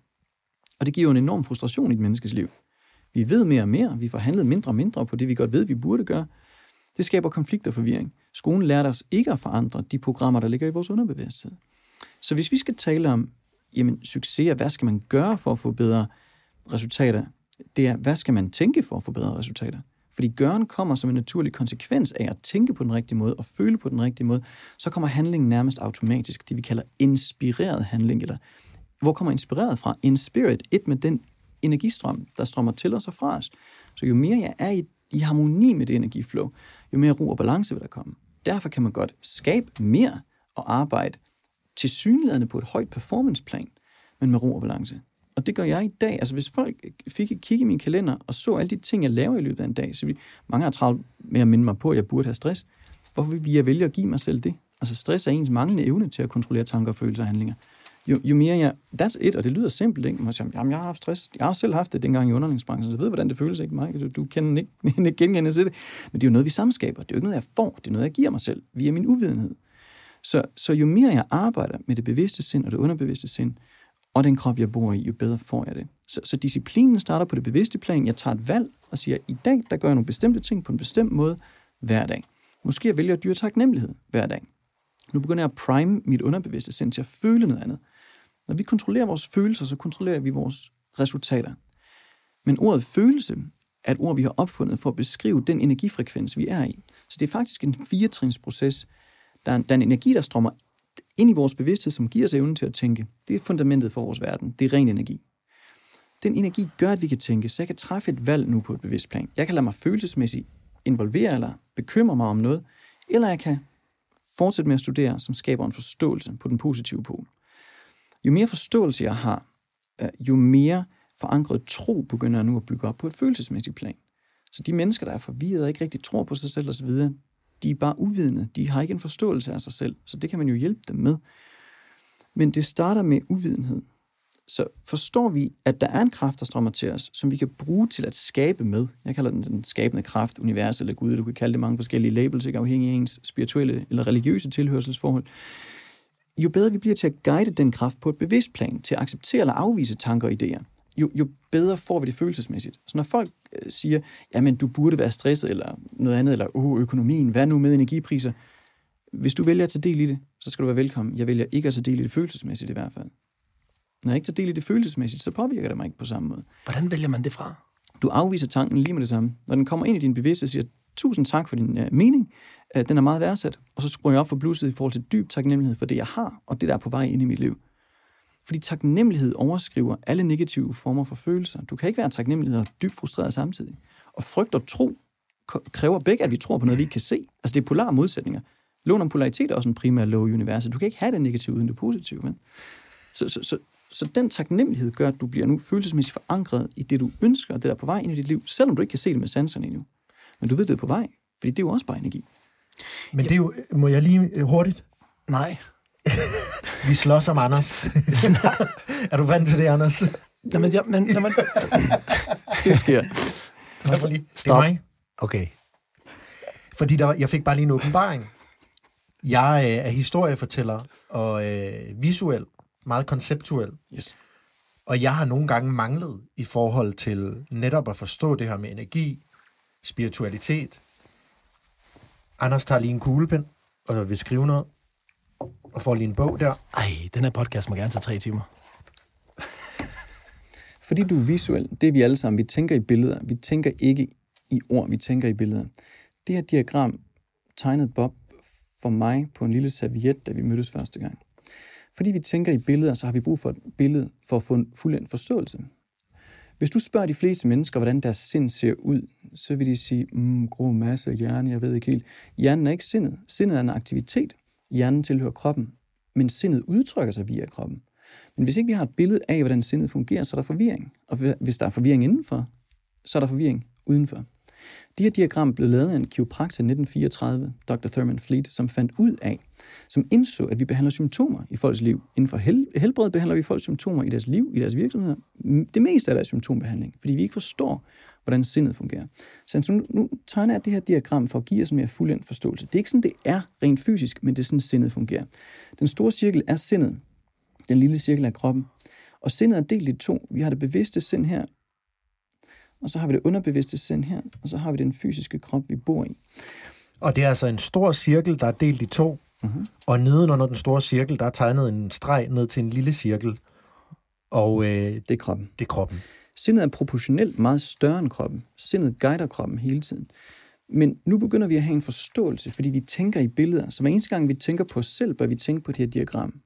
Og det giver jo en enorm frustration i et menneskes liv. Vi ved mere og mere, vi får handlet mindre og mindre på det, vi godt ved, vi burde gøre. Det skaber konflikt og forvirring. Skolen lærte os ikke at forandre de programmer, der ligger i vores underbevidsthed. Så hvis vi skal tale om jamen, succes, hvad skal man gøre for at få bedre resultater, det er, hvad skal man tænke for at få bedre resultater? Fordi gøren kommer som en naturlig konsekvens af at tænke på den rigtige måde og føle på den rigtige måde, så kommer handlingen nærmest automatisk, det vi kalder inspireret handling, eller hvor kommer inspireret fra? In spirit, et med den energistrøm, der strømmer til os og fra os. Så jo mere jeg er i, i harmoni med det energiflow, jo mere ro og balance vil der komme. Derfor kan man godt skabe mere og arbejde til synlædende på et højt performanceplan, men med ro og balance. Og det gør jeg i dag. Altså hvis folk fik et kig i min kalender og så alle de ting, jeg laver i løbet af en dag, så vi, mange har travlt med at minde mig på, at jeg burde have stress. Hvorfor vil jeg vælge at give mig selv det? Altså stress er ens manglende evne til at kontrollere tanker, følelser og handlinger. Jo, jo mere jeg... That's it, og det lyder simpelt, ikke? Man siger, jamen, jeg har haft stress. Jeg har selv haft det dengang i underholdningsbranchen, så jeg ved, hvordan det føles, ikke mig? Du, du kender ikke, ikke genkende til det. Men det er jo noget, vi samskaber. Det er jo ikke noget, jeg får. Det er noget, jeg giver mig selv via min uvidenhed. Så, så jo mere jeg arbejder med det bevidste sind og det underbevidste sind, og den krop, jeg bor i, jo bedre får jeg det. Så, så disciplinen starter på det bevidste plan. Jeg tager et valg og siger, i dag, der gør jeg nogle bestemte ting på en bestemt måde hver dag. Måske jeg vælger at dyre taknemmelighed hver dag. Nu begynder jeg at prime mit underbevidste sind til at føle noget andet. Når vi kontrollerer vores følelser, så kontrollerer vi vores resultater. Men ordet følelse er et ord, vi har opfundet for at beskrive den energifrekvens, vi er i. Så det er faktisk en firetrinsproces. Der er, der er en energi, der strømmer ind i vores bevidsthed, som giver os evnen til at tænke. Det er fundamentet for vores verden. Det er ren energi. Den energi gør, at vi kan tænke, så jeg kan træffe et valg nu på et bevidst plan. Jeg kan lade mig følelsesmæssigt involvere eller bekymre mig om noget, eller jeg kan fortsætte med at studere, som skaber en forståelse på den positive pol. Jo mere forståelse jeg har, øh, jo mere forankret tro begynder jeg nu at bygge op på et følelsesmæssigt plan. Så de mennesker, der er forvirret og ikke rigtig tror på sig selv osv., de er bare uvidende. De har ikke en forståelse af sig selv. Så det kan man jo hjælpe dem med. Men det starter med uvidenhed. Så forstår vi, at der er en kraft, der strømmer til os, som vi kan bruge til at skabe med. Jeg kalder den den skabende kraft, univers eller Gud. Du kan kalde det mange forskellige labels, ikke afhængig af ens spirituelle eller religiøse tilhørselsforhold. Jo bedre vi bliver til at guide den kraft på et bevidst plan, til at acceptere eller afvise tanker og idéer, jo, jo bedre får vi det følelsesmæssigt. Så når folk øh, siger, jamen du burde være stresset, eller noget andet, eller oh, økonomien, hvad nu med energipriser? Hvis du vælger at tage del i det, så skal du være velkommen. Jeg vælger ikke at tage del i det følelsesmæssigt i hvert fald. Når jeg ikke tager del i det følelsesmæssigt, så påvirker det mig ikke på samme måde. Hvordan vælger man det fra? Du afviser tanken lige med det samme. Når den kommer ind i din bevidsthed siger, tusind tak for din uh, mening, uh, den er meget værdsat, og så skruer jeg op for blusset i forhold til dyb taknemmelighed for det, jeg har, og det, der er på vej ind i mit liv. Fordi taknemmelighed overskriver alle negative former for følelser. Du kan ikke være taknemmelig og dybt frustreret samtidig. Og frygt og tro kræver begge, at vi tror på noget, vi ikke kan se. Altså det er polare modsætninger. Lån om polaritet er også en primær lov i universet. Du kan ikke have det negative uden det positive. Men. Så, så, så, så den taknemmelighed gør, at du bliver nu følelsesmæssigt forankret i det, du ønsker, og det der er på vej ind i dit liv, selvom du ikke kan se det med sanserne endnu. Men du ved, det er på vej, fordi det er jo også bare energi. Men det er jo, må jeg lige hurtigt? Nej. Vi slås om Anders. er du vant til det, Anders? Jamen, ja, men, jamen, Det sker. Mig lige. Det er Stop. mig. okay. Fordi der, var- jeg fik bare lige en åbenbaring. Jeg øh, er historiefortæller og øh, visuel, meget konceptuel. Yes. Og jeg har nogle gange manglet i forhold til netop at forstå det her med energi, spiritualitet. Anders tager lige en kuglepen og vil skrive noget, og får lige en bog der. Ej, den her podcast må gerne tage tre timer. Fordi du er visuel, det er vi alle sammen. Vi tænker i billeder. Vi tænker ikke i ord, vi tænker i billeder. Det her diagram tegnede Bob for mig på en lille serviet, da vi mødtes første gang. Fordi vi tænker i billeder, så har vi brug for et billede for at få en fuldendt forståelse. Hvis du spørger de fleste mennesker, hvordan deres sind ser ud, så vil de sige, mm, grå masse af hjerne, jeg ved ikke helt. Hjernen er ikke sindet. Sindet er en aktivitet. Hjernen tilhører kroppen, men sindet udtrykker sig via kroppen. Men hvis ikke vi har et billede af, hvordan sindet fungerer, så er der forvirring. Og hvis der er forvirring indenfor, så er der forvirring udenfor. De her diagram blev lavet af en kiropraktor i 1934, Dr. Thurman Fleet, som fandt ud af, som indså, at vi behandler symptomer i folks liv. Inden for hel- helbred behandler vi folks symptomer i deres liv, i deres virksomheder. Det meste af deres symptombehandling, fordi vi ikke forstår, hvordan sindet fungerer. Så nu, nu tegner jeg det her diagram for at give os en mere fuldendt forståelse. Det er ikke sådan, det er rent fysisk, men det er sådan, sindet fungerer. Den store cirkel er sindet. Den lille cirkel er kroppen. Og sindet er delt i to. Vi har det bevidste sind her, og så har vi det underbevidste sind her, og så har vi den fysiske krop, vi bor i. Og det er altså en stor cirkel, der er delt i to, mm-hmm. og nedenunder den store cirkel, der er tegnet en streg ned til en lille cirkel. Og øh, det er kroppen. Det er kroppen. Sindet er proportionelt meget større end kroppen. Sindet guider kroppen hele tiden. Men nu begynder vi at have en forståelse, fordi vi tænker i billeder. Så hver eneste gang, vi tænker på os selv, bør vi tænke på det her diagram.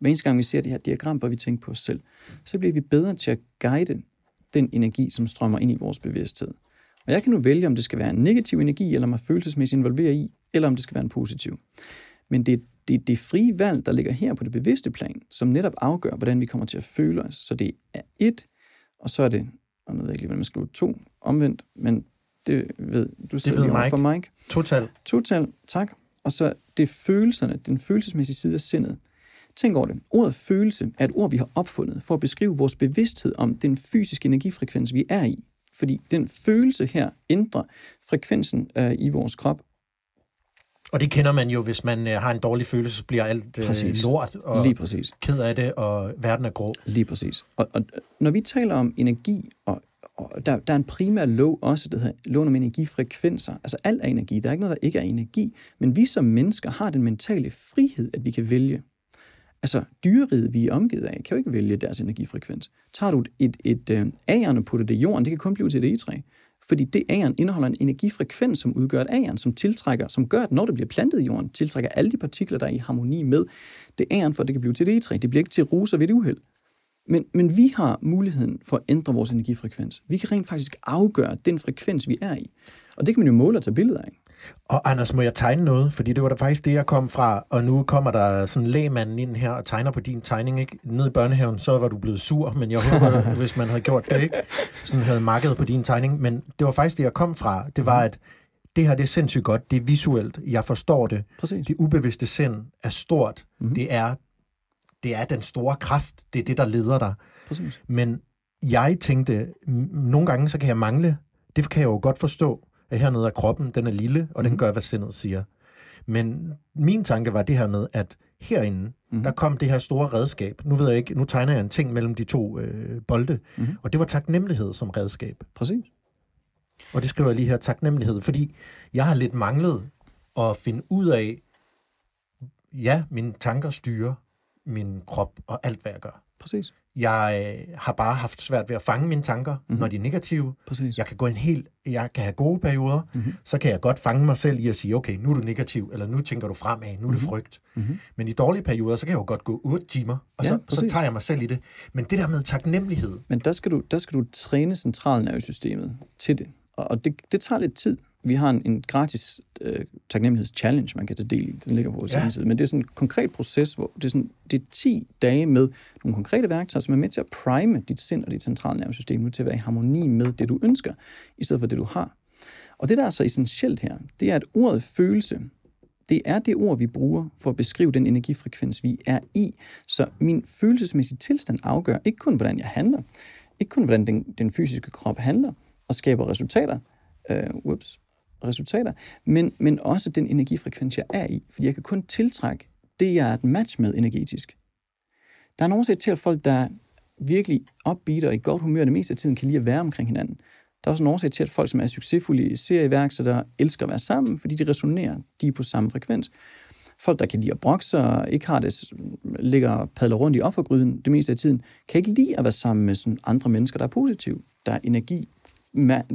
Hver eneste gang, vi ser det her diagram, bør vi tænke på os selv. Så bliver vi bedre til at guide den energi, som strømmer ind i vores bevidsthed. Og jeg kan nu vælge, om det skal være en negativ energi, eller mig følelsesmæssigt involvere i, eller om det skal være en positiv. Men det er det, det frie valg, der ligger her på det bevidste plan, som netop afgør, hvordan vi kommer til at føle os. Så det er et, og så er det, og nu ved jeg ikke lige, hvordan man skriver to, omvendt, men det ved du selv lige Mike. for Mike. Total. Total, tak. Og så det er følelserne, den følelsesmæssige side af sindet. Tænk over det. Ordet følelse er et ord, vi har opfundet for at beskrive vores bevidsthed om den fysiske energifrekvens, vi er i. Fordi den følelse her ændrer frekvensen øh, i vores krop. Og det kender man jo, hvis man øh, har en dårlig følelse, så bliver alt øh, lort og Lige præcis. ked af det, og verden er grå. Lige præcis. Og, og når vi taler om energi, og, og der, der er en primær lov også, der hedder lov om energifrekvenser. Altså alt er energi. Der er ikke noget, der ikke er energi. Men vi som mennesker har den mentale frihed, at vi kan vælge. Altså, dyreriget, vi er omgivet af, kan jo ikke vælge deres energifrekvens. Tager du et, et, et øh, agern og putter det i jorden, det kan kun blive til et egetræ. Fordi det agern indeholder en energifrekvens, som udgør et agern, som tiltrækker, som gør, at når det bliver plantet i jorden, tiltrækker alle de partikler, der er i harmoni med det agern, for at det kan blive til et egetræ. Det bliver ikke til roser ved et uheld. Men, men vi har muligheden for at ændre vores energifrekvens. Vi kan rent faktisk afgøre den frekvens, vi er i. Og det kan man jo måle og tage billeder af. Og Anders, må jeg tegne noget? Fordi det var da faktisk det, jeg kom fra, og nu kommer der sådan lægmanden ind her og tegner på din tegning, ikke? Nede i børnehaven, så var du blevet sur, men jeg håber, hvis man havde gjort det, ikke? Sådan havde makket på din tegning. Men det var faktisk det, jeg kom fra. Det var, at det her det er sindssygt godt. Det er visuelt. Jeg forstår det. Præcis. Det ubevidste sind er stort. Mm-hmm. Det, er, det er den store kraft. Det er det, der leder dig. Præcis. Men jeg tænkte, nogle gange så kan jeg mangle. Det kan jeg jo godt forstå at hernede af kroppen, den er lille, og mm. den mhm. gør, hvad sindet siger. Men min tanke var det her med, at herinde, mm. der kom det her store redskab. Nu ved jeg ikke, nu tegner jeg en ting mellem de to øh, bolde, mm. og det var taknemmelighed som redskab. Præcis. Og det skriver jeg lige her, taknemmelighed, fordi jeg har lidt manglet at finde ud af, ja, mine tanker styrer min krop og alt, hvad jeg gør. Præcis. Jeg øh, har bare haft svært ved at fange mine tanker, mm-hmm. når de er negative. Præcis. Jeg kan gå en helt, jeg kan have gode perioder, mm-hmm. så kan jeg godt fange mig selv i at sige, okay, nu er du negativ, eller nu tænker du fremad, nu er det mm-hmm. frygt. Mm-hmm. Men i dårlige perioder, så kan jeg jo godt gå 8 timer, og ja, så, så tager jeg mig selv i det. Men det der med taknemmelighed... Men der skal du, der skal du træne centralnervesystemet til det. Og det, det tager lidt tid vi har en, en gratis øh, taknemmeligheds-challenge, man kan tage del i. Den ligger på vores ja. hjemmeside. Men det er sådan en konkret proces, hvor det er, sådan, det er 10 dage med nogle konkrete værktøjer, som er med til at prime dit sind og dit centralnervesystem nu til at være i harmoni med det, du ønsker, i stedet for det, du har. Og det, der er så essentielt her, det er, at ordet følelse, det er det ord, vi bruger for at beskrive den energifrekvens, vi er i. Så min følelsesmæssige tilstand afgør ikke kun, hvordan jeg handler, ikke kun, hvordan den, den fysiske krop handler og skaber resultater, uh, whoops, resultater, men, men også den energifrekvens, jeg er i. Fordi jeg kan kun tiltrække det, jeg er et match med energetisk. Der er nogen til, at folk, der virkelig upbeat og i godt humør det meste af tiden, kan lide at være omkring hinanden. Der er også en årsag til, at folk, som er succesfulde serieværksættere, elsker at være sammen, fordi de resonerer, de er på samme frekvens. Folk, der kan lide at brokse og ikke har det, ligger og padler rundt i offergryden det meste af tiden, kan ikke lide at være sammen med sådan andre mennesker, der er positive. Der er energi,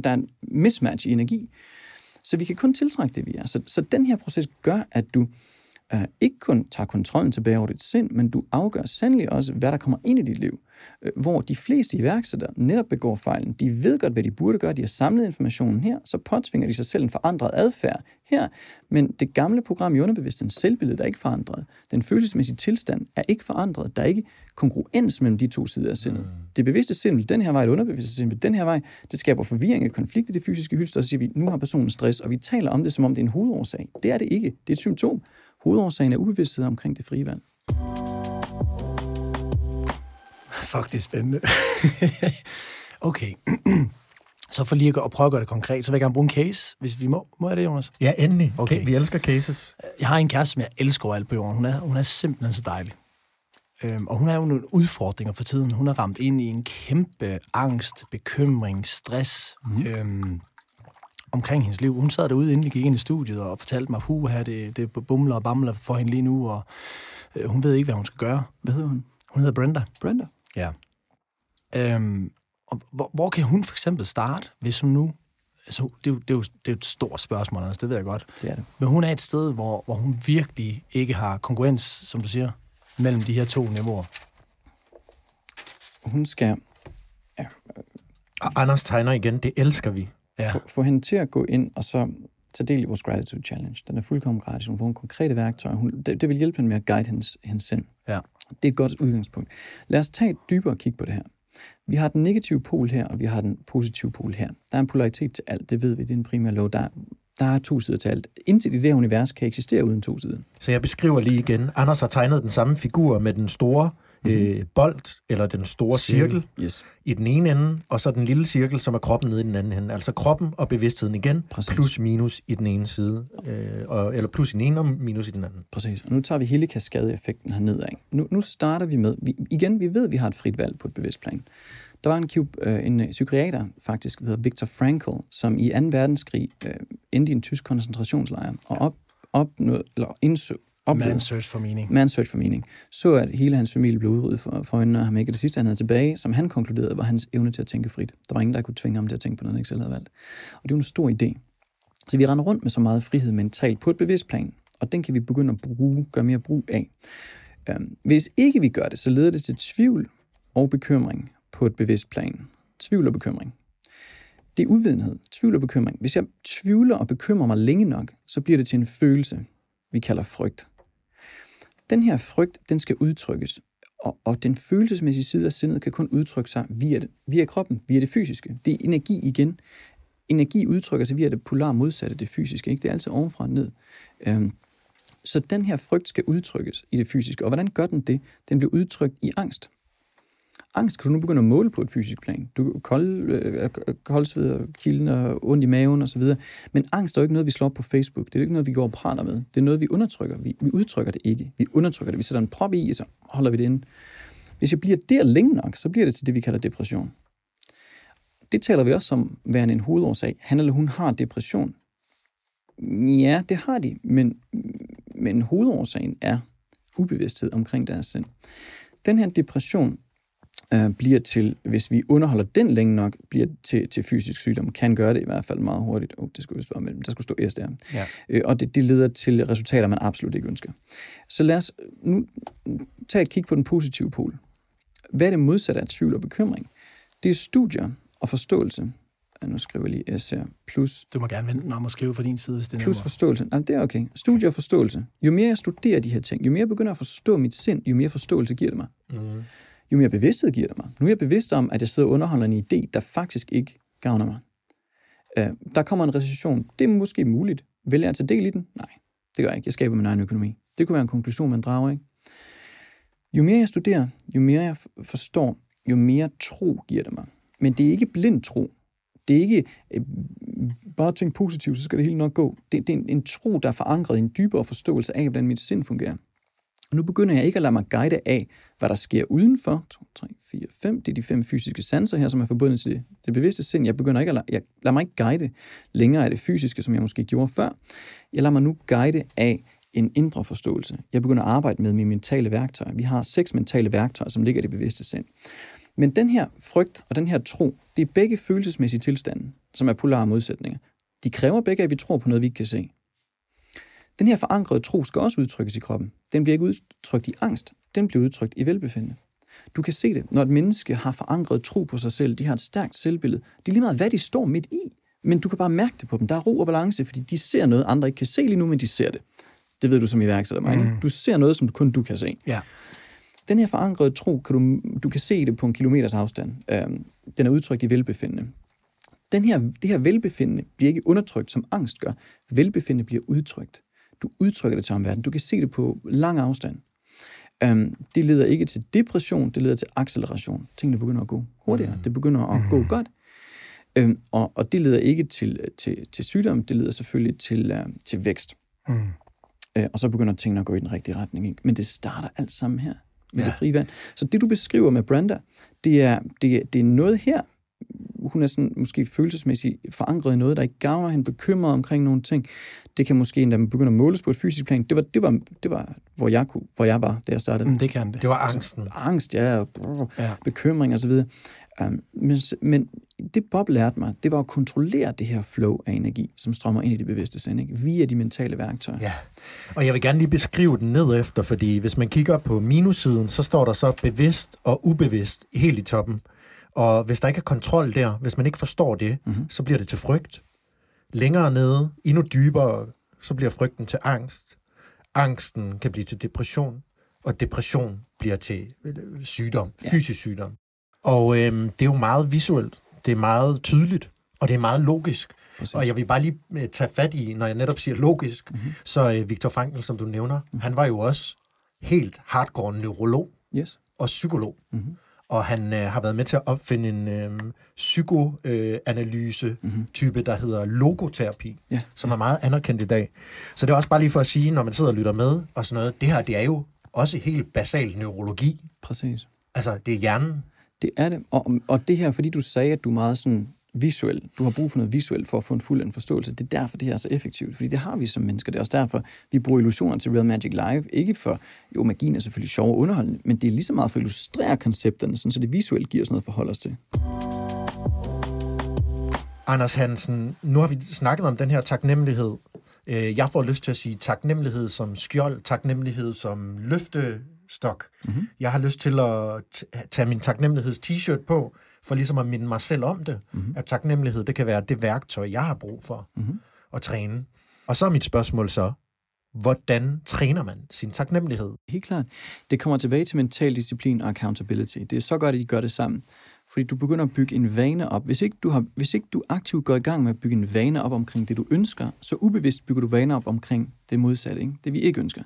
der er en mismatch i energi. Så vi kan kun tiltrække det, vi er. Så, så den her proces gør, at du øh, ikke kun tager kontrollen tilbage over dit sind, men du afgør sandelig også, hvad der kommer ind i dit liv. Øh, hvor de fleste iværksættere netop begår fejlen. De ved godt, hvad de burde gøre. De har samlet informationen her, så påtvinger de sig selv en forandret adfærd her. Men det gamle program i underbevidstheden, selvbilledet, er ikke forandret. Den følelsesmæssige tilstand er ikke forandret. Der er ikke kongruens mellem de to sider af sindet. Mm. Det bevidste sind vil den her vej, det underbevidste sind vil den her vej. Det skaber forvirring og konflikt i det fysiske hylster, og så siger vi, nu har personen stress, og vi taler om det, som om det er en hovedårsag. Det er det ikke. Det er et symptom. Hovedårsagen er ubevidsthed omkring det frie valg. Fuck, det er spændende. okay. Så for lige at, prøve at gøre det konkret, så vil jeg gerne bruge en case, hvis vi må. Må jeg det, Jonas? Ja, endelig. Okay. Vi elsker cases. Jeg har en kæreste, som jeg elsker alt på jorden. Hun er, hun er simpelthen så dejlig. Øhm, og hun har jo nogle udfordringer for tiden. Hun er ramt ind i en kæmpe angst, bekymring, stress mm. øhm, omkring hendes liv. Hun sad derude, inden vi gik ind i studiet, og fortalte mig, at det, det bumler og bamler for hende lige nu, og øh, hun ved ikke, hvad hun skal gøre. Hvad hedder hun? Hun hedder Brenda. Brenda. Ja. Øhm, og hvor, hvor kan hun for eksempel starte, hvis hun nu... Altså, det, er jo, det, er jo, det er jo et stort spørgsmål, altså, det ved jeg godt. Det er det. Men hun er et sted, hvor, hvor hun virkelig ikke har konkurrence, som du siger, mellem de her to niveauer. Hun skal Og Anders tegner igen. Det elsker vi. Ja. få, få hende til at gå ind og så tage del i vores Gratitude Challenge. Den er fuldkommen gratis. Hun får en konkrete værktøjer. Hun, det, det vil hjælpe hende med at guide hendes, hendes sind. Ja. Det er et godt udgangspunkt. Lad os tage et dybere kig på det her. Vi har den negative pol her, og vi har den positive pol her. Der er en polaritet til alt, det ved vi, det er en primær lov. Der, der er to sider til alt. Intet i det her univers kan eksistere uden to sider. Så jeg beskriver lige igen. Anders har tegnet den samme figur med den store øh, bold, eller den store cirkel, Yes. i den ene ende, og så den lille cirkel, som er kroppen nede i den anden ende. Altså kroppen og bevidstheden igen, Præcis. plus minus i den ene side, øh, og, eller plus i den ene og minus i den anden. Præcis. Og nu tager vi hele kaskadeeffekten herned af. Nu, nu starter vi med, vi, igen, vi ved, at vi har et frit valg på et bevidst plan. Der var en, kub- øh, en psykiater, faktisk, der hedder Viktor Frankl, som i 2. verdenskrig øh, endte i en tysk koncentrationslejr, og op, opnåede, eller indså, oplevede, Man search for meaning. Man Search for Meaning, så at hele hans familie blev udryddet for, for øjnene af ham ikke. Og det sidste, han havde tilbage, som han konkluderede, var hans evne til at tænke frit. Der var ingen, der kunne tvinge ham til at tænke på noget, han ikke selv havde valgt. Og det er jo en stor idé. Så vi render rundt med så meget frihed mentalt på et bevidst plan, og den kan vi begynde at bruge, gøre mere brug af. Øhm, Hvis ikke vi gør det, så leder det til tvivl og bekymring på et bevidst plan. Tvivl og bekymring. Det er uvidenhed, tvivl og bekymring. Hvis jeg tvivler og bekymrer mig længe nok, så bliver det til en følelse, vi kalder frygt. Den her frygt, den skal udtrykkes, og, og den følelsesmæssige side af sindet kan kun udtrykke sig via, via kroppen, via det fysiske. Det er energi igen. Energi udtrykker sig via det polar modsatte, det fysiske. Ikke? Det er altid ovenfra og ned. Øhm, så den her frygt skal udtrykkes i det fysiske. Og hvordan gør den det? Den bliver udtrykt i angst. Angst kan du nu begynde at måle på et fysisk plan. Du kan kold, øh, koldsved og kilden og ondt i maven osv. Men angst er jo ikke noget, vi slår op på Facebook. Det er jo ikke noget, vi går og praler med. Det er noget, vi undertrykker. Vi, vi udtrykker det ikke. Vi undertrykker det. Vi sætter en prop i, og så holder vi det inde. Hvis jeg bliver der længe nok, så bliver det til det, vi kalder depression. Det taler vi også om værende en hovedårsag. Han eller hun har depression. Ja, det har de, men, men hovedårsagen er ubevidsthed omkring deres sind. Den her depression øh, bliver til, hvis vi underholder den længe nok, bliver til, til fysisk sygdom. Kan gøre det i hvert fald meget hurtigt. Oh, det skulle vist være mellem. Der skulle stå S der. Ja. Øh, og det, det leder til resultater, man absolut ikke ønsker. Så lad os nu tage et kig på den positive pol. Hvad er det modsatte af tvivl og bekymring? Det er studier og forståelse. Ja, nu skriver jeg lige S her. Plus Du må gerne vente den om at skrive fra din side, hvis det er Plus nemmere. forståelse. Jamen, det er okay. Studie og forståelse. Jo mere jeg studerer de her ting, jo mere jeg begynder at forstå mit sind, jo mere forståelse giver det mig. Mm. Jo mere bevidsthed giver det mig. Nu er jeg bevidst om, at jeg sidder og underholder en idé, der faktisk ikke gavner mig. Øh, der kommer en recession. Det er måske muligt. Vælger jeg tage del i den? Nej, det gør jeg ikke. Jeg skaber min egen økonomi. Det kunne være en konklusion, man drager, ikke? Jo mere jeg studerer, jo mere jeg forstår, jo mere tro giver det mig. Men det er ikke blind tro. Det er ikke øh, bare tænk positivt, så skal det hele nok gå. Det, det er en, en tro, der er forankret i en dybere forståelse af, hvordan mit sind fungerer. Og nu begynder jeg ikke at lade mig guide af, hvad der sker udenfor. 2, 3, 4, 5. Det er de fem fysiske sanser her, som er forbundet til det, det bevidste sind. Jeg begynder ikke at lade, jeg lader mig ikke guide længere af det fysiske, som jeg måske gjorde før. Jeg lader mig nu guide af en indre forståelse. Jeg begynder at arbejde med mine mentale værktøjer. Vi har seks mentale værktøjer, som ligger i det bevidste sind. Men den her frygt og den her tro, det er begge følelsesmæssige tilstande, som er polare modsætninger. De kræver begge, at vi tror på noget, vi ikke kan se. Den her forankrede tro skal også udtrykkes i kroppen. Den bliver ikke udtrykt i angst, den bliver udtrykt i velbefindende. Du kan se det, når et menneske har forankret tro på sig selv, de har et stærkt selvbillede. Det er lige meget, hvad de står midt i, men du kan bare mærke det på dem. Der er ro og balance, fordi de ser noget, andre ikke kan se lige nu, men de ser det. Det ved du som iværksætter, mig. Mm. Du ser noget, som kun du kan se. Ja. Den her forankrede tro, kan du, du kan se det på en kilometers afstand. Øhm, den er udtrykt i velbefindende. Den her, det her velbefindende bliver ikke undertrykt, som angst gør. Velbefindende bliver udtrykt. Du udtrykker det til omverdenen. Du kan se det på lang afstand. Øhm, det leder ikke til depression, det leder til acceleration. Tingene begynder at gå hurtigere. Det begynder at gå godt. Øhm, og, og det leder ikke til, til, til sygdom, det leder selvfølgelig til, uh, til vækst. Mm. Øh, og så begynder tingene at gå i den rigtige retning. Ikke? Men det starter alt sammen her med Ja. det frie vand. Så det, du beskriver med Brenda, det er, det, det er noget her, hun er sådan måske følelsesmæssigt forankret i noget, der ikke gavner hende, bekymret omkring nogle ting. Det kan måske endda begynde at måles på et fysisk plan. Det var, det var, det var hvor, jeg kunne, hvor jeg var, da jeg startede. Mm, det kan det. Det var angsten. Angst, ja, og brrr, Ja. bekymring osv. Um, men, men det Bob lærte mig, det var at kontrollere det her flow af energi, som strømmer ind i det bevidste sind, ikke? via de mentale værktøjer. Ja, og jeg vil gerne lige beskrive den ned efter, fordi hvis man kigger på minussiden, så står der så bevidst og ubevidst helt i toppen. Og hvis der ikke er kontrol der, hvis man ikke forstår det, mm-hmm. så bliver det til frygt. Længere nede, endnu dybere, så bliver frygten til angst. Angsten kan blive til depression, og depression bliver til øh, sygdom, fysisk sygdom. Og øhm, det er jo meget visuelt, det er meget tydeligt, og det er meget logisk. Præcis. Og jeg vil bare lige øh, tage fat i, når jeg netop siger logisk, Mhm. mm-hmm. så øh, Viktor Frankl, som du nævner, mm-hmm. han var jo også helt hardcore neurolog Yes. og psykolog. Mhm. Mm-hmm. Og han øh, har været med til at opfinde en øh, psykoanalyse-type, der hedder logoterapi, Mhm. Ja. som er meget anerkendt i dag. Så det er også bare lige for at sige, når man sidder og lytter med og sådan noget, det her, det er jo også helt basal neurologi. Præcis. Altså, det er hjernen. Det er det. Og, og det her, fordi du sagde, at du er meget sådan visuel. Du har brug for noget visuelt for at få en fuld en forståelse. Det er derfor, det her er så effektivt. Fordi det har vi som mennesker. Det er også derfor, vi bruger illusioner til Real Magic Live. Ikke for, jo, magien er selvfølgelig sjov og underholdende, men det er lige så meget for at illustrere koncepterne, sådan, så det visuelt giver os noget at forholde os til. Anders Hansen, nu har vi snakket om den her taknemmelighed. Øh, Jeg får lyst til at sige taknemmelighed som skjold, taknemmelighed som løftestok. Mm-hmm. Jeg har lyst til at tage min taknemmeligheds-t-shirt på, for ligesom at minde mig selv om det. Mm-hmm. At taknemmelighed, det kan være det værktøj, jeg har brug for mm-hmm. at træne. Og så er mit spørgsmål så, hvordan træner man sin taknemmelighed? Helt klart. Det kommer tilbage til mental disciplin og accountability. Det er så godt, at de gør det sammen. Fordi du begynder at bygge en vane op. Hvis ikke, du har, hvis ikke du aktivt går i gang med at bygge en vane op omkring det, du ønsker, så ubevidst bygger du vaner op omkring det modsatte, ikke? det vi ikke ønsker.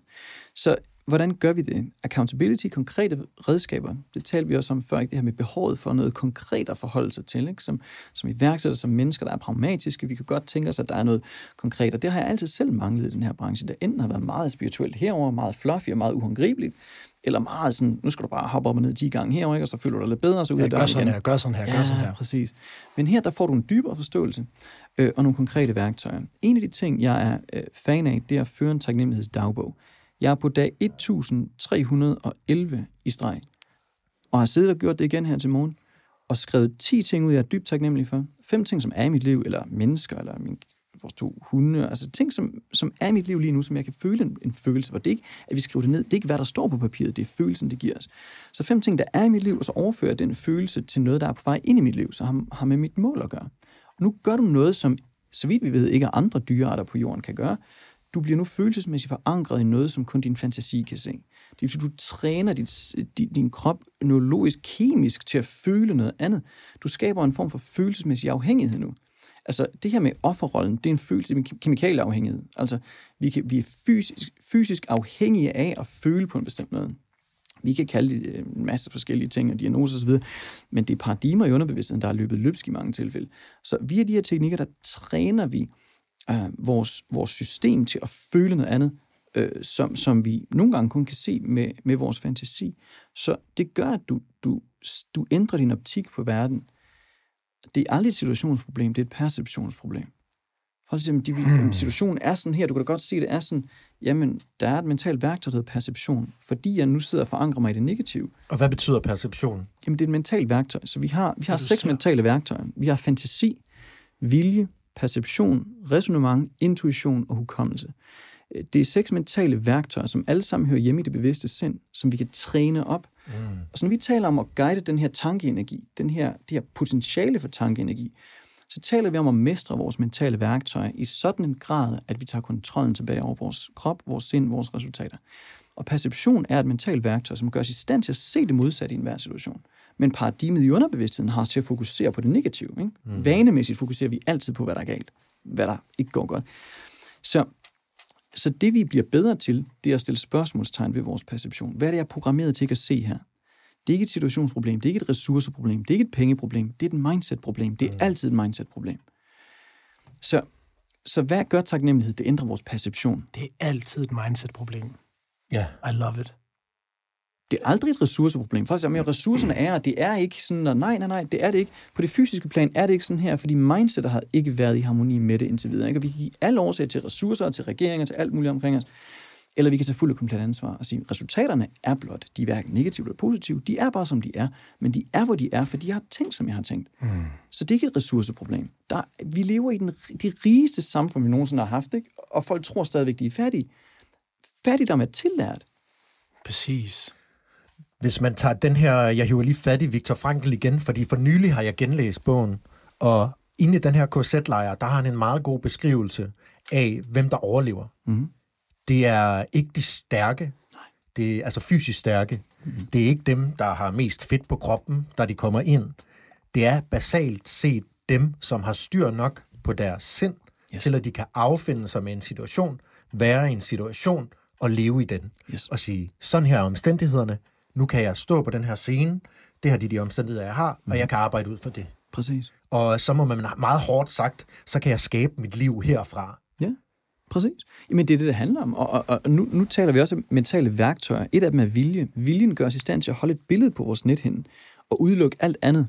Så hvordan gør vi det? Accountability, konkrete redskaber, det talte vi også om før, ikke? det her med behovet for noget konkret at forholde sig til, ikke? Som, som iværksætter, som mennesker, der er pragmatiske. Vi kan godt tænke os, at der er noget konkret, og det har jeg altid selv manglet i den her branche. Det enten har været meget spirituelt herover, meget fluffy og meget uhåndgribeligt, eller meget sådan, nu skal du bare hoppe op og ned 10 gange herover, ikke? og så føler du dig lidt bedre, og så ud Ja, af gør døren sådan igen. her, gør sådan her, gør Ja, sådan her. præcis. Men her der får du en dybere forståelse øh, og nogle konkrete værktøjer. En af de ting, jeg er øh, fan af, det er at føre en taknemmelighedsdagbog. Jeg er på dag 1311 i streg, og har siddet og gjort det igen her til morgen, og skrevet 10 ting ud, jeg er dybt taknemmelig for. Fem ting, som er i mit liv, eller mennesker, eller min, vores to hunde, altså ting, som, som er i mit liv lige nu, som jeg kan føle en, en følelse for. Det er ikke, at vi skriver det ned, det er ikke, hvad der står på papiret, det er følelsen, det giver os. Så fem ting, der er i mit liv, og så overfører jeg den følelse til noget, der er på vej ind i mit liv, så har, har med mit mål at gøre. Og nu gør du noget, som, så vidt vi ved, ikke andre dyrearter på jorden kan gøre. Du bliver nu følelsesmæssigt forankret i noget, som kun din fantasi kan se. Det vil sige, du træner dit, din, din krop neurologisk, kemisk til at føle noget andet. Du skaber en form for følelsesmæssig afhængighed nu. Altså, det her med offerrollen, det er en følelse, af kemikalieafhængighed. Altså, vi, kan, vi er fysisk, fysisk afhængige af at føle på en bestemt måde. Vi kan kalde det øh, en masse forskellige ting og diagnoser osv., men det er paradigmer i underbevidstheden, der er løbet løbsk i mange tilfælde. Så via de her teknikker, der træner vi øh, vores, vores system til at føle noget andet, øh, som, som vi nogle gange kun kan se med, med vores fantasi. Så det gør, at du, du, du ændrer din optik på verden. Det er aldrig et situationsproblem, det er et perceptionsproblem. For eksempel, de, hmm. situationen er sådan her, du kan da godt se, det er sådan, jamen, der er et mentalt værktøj, der hedder perception, fordi jeg nu sidder og forankrer mig i det negative. Og hvad betyder perception? Jamen, det er et mentalt værktøj. Så vi har, vi har seks mentale værktøjer. Vi har fantasi, vilje, perception, resonemang, intuition og hukommelse. Øh, Det er seks mentale værktøjer, som alle sammen hører hjemme i det bevidste sind, som vi kan træne op. Mm. Og så når vi taler om at guide den her tankeenergi, den her, det her potentiale for tankeenergi, så taler vi om at mestre vores mentale værktøjer i sådan en grad, at vi tager kontrollen tilbage over vores krop, vores sind, vores resultater. Og perception er et mentalt værktøj, som gør os i stand til at se det modsatte i enhver situation. Men paradigmet i underbevidstheden har os til at fokusere på det negative. Ikke? Mm. Vanemæssigt fokuserer vi altid på, hvad der er galt, hvad der ikke går godt. Så, så det, vi bliver bedre til, det er at stille spørgsmålstegn ved vores perception. Hvad er det, jeg er programmeret til ikke at se her? Det er ikke et situationsproblem, det er ikke et ressourceproblem, det er ikke et pengeproblem, det er et mindsetproblem. Det er altid et mindsetproblem. Så, så hvad gør taknemmelighed? Det ændrer vores perception. Det er altid et mindset-problem. Ja. I love it. Det er aldrig et ressourceproblem. Faktisk, men ressourcerne er, det er ikke sådan, og nej, nej, nej, det er det ikke. På det fysiske plan er det ikke sådan her, fordi mindsetet har ikke været i harmoni med det indtil videre. Ikke? Og vi kan give alle årsager til ressourcer, til regeringer, til alt muligt omkring os. Eller vi kan tage fuld og komplet ansvar og sige, resultaterne er blot. De er hverken negative eller positive. De er bare, som de er. Men de er, hvor de er, for de har tænkt, som jeg har tænkt. Mm. Så det er ikke et ressourceproblem. Der, vi lever i den, de rigeste samfund, vi nogensinde har haft, ikke? og folk tror stadigvæk, de er fattige. Fattigdom er tillært. Præcis. Hvis man tager den her, jeg hiver lige fat i Viktor Frankl igen, fordi for nylig har jeg genlæst bogen, og inde i den her KZ-lejr, der har han en meget god beskrivelse af, hvem der overlever. Mm. Det er ikke de stærke, det er altså fysisk stærke. Mm. Det er ikke dem, der har mest fedt på kroppen, da de kommer ind. Det er basalt set dem, som har styr nok på deres sind, yes. til at de kan affinde sig med en situation, være i en situation og leve i den. Yes. Og sige, sådan her er omstændighederne, nu kan jeg stå på den her scene, det her de, de omstændigheder, jeg har, mm. og jeg kan arbejde ud for det. Præcis. Og så må man meget hårdt sagt, så kan jeg skabe mit liv herfra. Ja, præcis. Jamen, det er det, det handler om. Og, og, og nu, nu taler vi også om mentale værktøjer. Et af dem er vilje. Viljen gør os i stand til at holde et billede på vores nethinde og udelukke alt andet.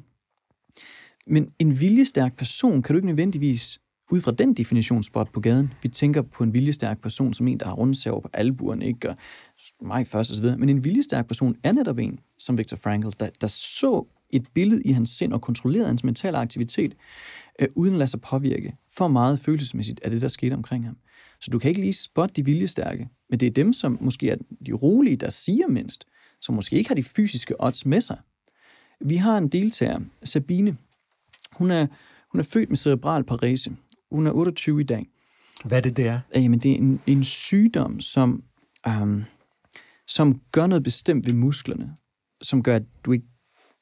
Men en viljestærk person kan du ikke nødvendigvis ud fra den definition spot på gaden. Vi tænker på en viljestærk person som en, der har rundsaver på albuerne, ikke? Og mig først osv. Men en viljestærk person er netop en, som Viktor Frankl, der, der så et billede i hans sind og kontrollerede hans mentale aktivitet, øh, uden at lade sig påvirke for meget følelsesmæssigt af det, der skete omkring ham. Så du kan ikke lige spotte de viljestærke, men det er dem, som måske er de rolige, der siger mindst, som måske ikke har de fysiske odds med sig. Vi har en deltager, Sabine. Hun er, hun er født med cerebral parese. Hun er 28 i dag. Hvad er det, det er? Jamen, det er en, en sygdom, som, um, som gør noget bestemt ved musklerne, som gør, at du ikke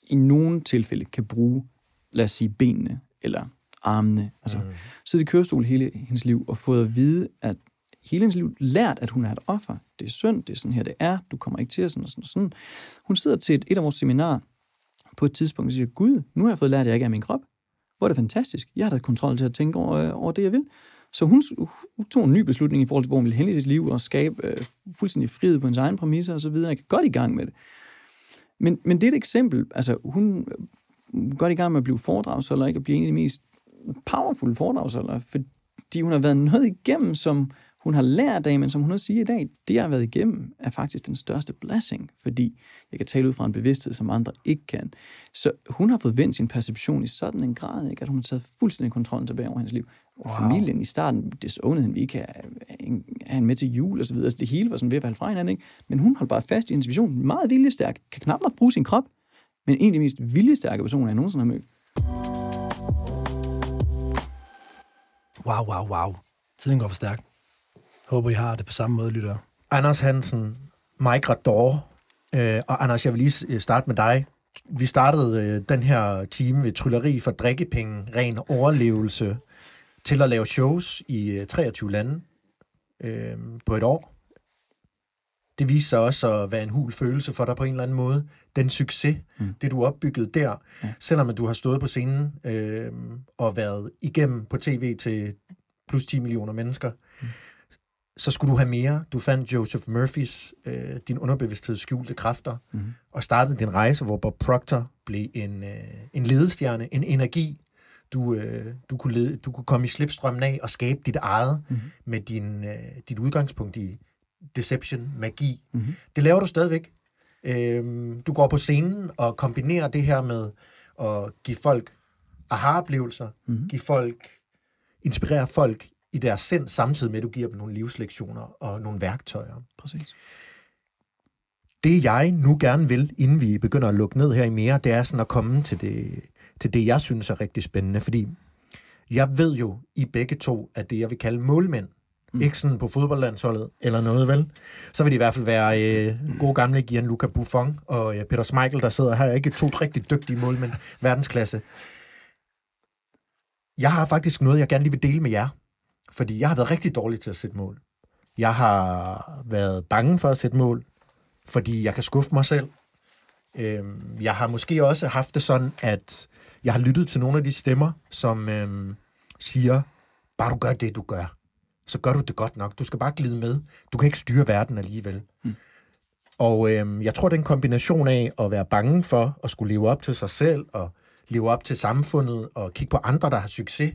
i nogle tilfælde kan bruge, lad os sige, benene eller armene. Altså, mm. sidde i kørestol hele hendes liv og fået at vide, at hele hendes liv lært, at hun er et offer. Det er synd, det er sådan her, det er. Du kommer ikke til at sådan og sådan og sådan. Hun sidder til et, et af vores seminarer på et tidspunkt og siger, Gud, nu har jeg fået lært, at jeg ikke er min krop. Hvor er det fantastisk. Jeg har da kontrol til at tænke over, øh, over det, jeg vil. Så hun, hun tog en ny beslutning i forhold til, hvor hun ville hen i sit liv og skabe øh, fuldstændig frihed på hendes egen præmisser og så videre. Jeg kan godt i gang med det. Men, men det er et eksempel. Altså, hun øh, går i gang med at blive foredragsholder, ikke? at blive en af de mest powerful foredragsholder, fordi hun har været noget igennem, som hun har lært af, men som hun har siger i dag, det jeg har været igennem, er faktisk den største blessing, fordi jeg kan tale ud fra en bevidsthed, som andre ikke kan. Så hun har fået vendt sin perception i sådan en grad, ikke? at hun har taget fuldstændig kontrollen tilbage over hendes liv. Og wow. familien i starten disownede hende, vi ikke have hende med til jul og så videre. Altså, det hele var sådan ved at falde fra hinanden, ikke? Men hun holdt bare fast i hendes vision. Meget viljestærk, kan knap nok bruge sin krop, men en af de mest viljestærke personer, jeg nogensinde har mødt. Wow, wow, wow. Tiden går for stærkt. Håber, I har det på samme måde, lytter. Anders Hansen, Mike Rador, øh, og Anders, jeg vil lige starte med dig. Vi startede øh, den her time ved trylleri for drikkepenge, ren overlevelse, til at lave shows i øh, 23 lande øh, på et år. Det viste sig også at være en hul følelse for dig på en eller anden måde. Den succes, mm. det du opbyggede der, ja. selvom du har stået på scenen øh, og været igennem på tv til plus 10 millioner mennesker, mm. Så skulle du have mere. Du fandt Joseph Murphys, øh, din underbevidstheds skjulte kræfter, mm. og startede din rejse, hvor Bob Proctor blev en, øh, en ledestjerne, en energi, du, øh, du, kunne lede, du kunne komme i slipstrømmen af og skabe dit eget mm. med din, øh, dit udgangspunkt i deception, magi. Mm-hmm. Det laver du stadigvæk. Øhm, du går på scenen og kombinerer det her med at give folk aha-oplevelser, mm-hmm. give folk, inspirere folk i deres sind, samtidig med, at du giver dem nogle livslektioner og nogle værktøjer. Præcis. Det jeg nu gerne vil, inden vi begynder at lukke ned her i mere, det er sådan at komme til det, til det jeg synes er rigtig spændende, fordi jeg ved jo i begge to, at det jeg vil kalde målmænd, Mm. Ikke sådan på fodboldlandsholdet eller noget, vel? Så vil det i hvert fald være øh, gode gamle Gianluca Buffon og øh, Peter Schmeichel, der sidder her. Ikke to rigtig dygtige målmænd, verdensklasse. Jeg har faktisk noget, jeg gerne lige vil dele med jer. Fordi jeg har været rigtig dårlig til at sætte mål. Jeg har været bange for at sætte mål, fordi jeg kan skuffe mig selv. Øhm, jeg har måske også haft det sådan, at jeg har lyttet til nogle af de stemmer, som øhm, siger, bare du gør det, du gør, så gør du det godt nok. Du skal bare glide med. Du kan ikke styre verden alligevel. Mm. Og øhm, jeg tror, den kombination af at være bange for at skulle leve op til sig selv, og leve op til samfundet, og kigge på andre, der har succes,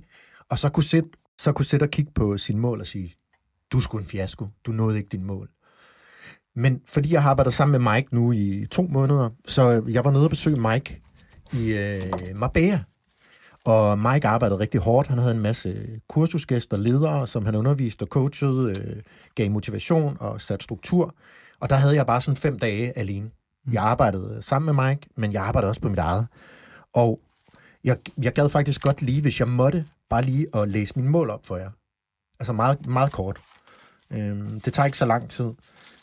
og så kunne sætte, så kunne sætte og kigge på sin mål og sige, du sgu en fiasko, du nåede ikke din mål. Men fordi jeg har arbejdet sammen med Mike nu i to måneder, så jeg var nede og besøge Mike i øh, Marbella. Og Mike arbejdede rigtig hårdt. Han havde en masse kursusgæster, ledere, som han underviste og coachede, øh, gav motivation og satte struktur. Og der havde jeg bare sådan fem dage alene. Jeg arbejdede sammen med Mike, men jeg arbejdede også på mit eget. Og jeg, jeg gad faktisk godt lige, hvis jeg måtte, bare lige at læse mine mål op for jer. Altså meget, meget kort. Øhm, det tager ikke så lang tid,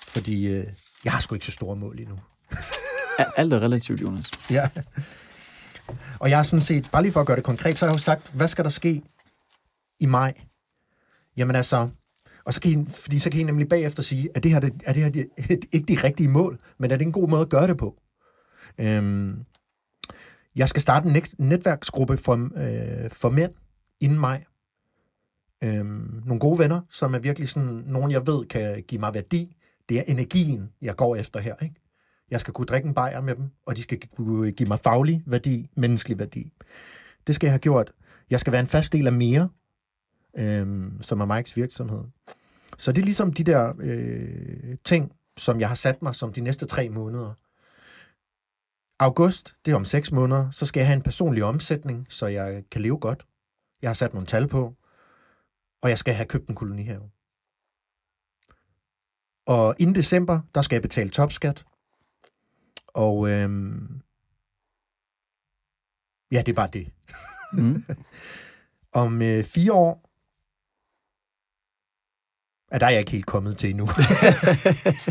fordi øh, jeg har sgu ikke så store mål endnu. Alt er relativt, Jonas. Ja. Og jeg har sådan set, bare lige for at gøre det konkret, så har jeg jo sagt, hvad skal der ske i maj? Jamen altså, og så kan I, fordi så kan I nemlig bagefter sige, at det her, er det her det, ikke de rigtige mål, men er det en god måde at gøre det på? Øhm, jeg skal starte en net, netværksgruppe for, øh, for mænd inden maj. Øhm, nogle gode venner, som er virkelig sådan, nogen jeg ved kan give mig værdi. Det er energien, jeg går efter her, ikke? Jeg skal kunne drikke en bajer med dem, og de skal kunne give mig faglig værdi, menneskelig værdi. Det skal jeg have gjort. Jeg skal være en fast del af mere, øhm, som er Mikes virksomhed. Så det er ligesom de der øh, ting, som jeg har sat mig som de næste tre måneder. August, det er om seks måneder, så skal jeg have en personlig omsætning, så jeg kan leve godt. Jeg har sat nogle tal på, og jeg skal have købt en kolonihave. Og inden december, der skal jeg betale topskat. Og øhm, ja, det er bare det. Mm. Om øh, fire år, Ja, der er jeg ikke helt kommet til endnu.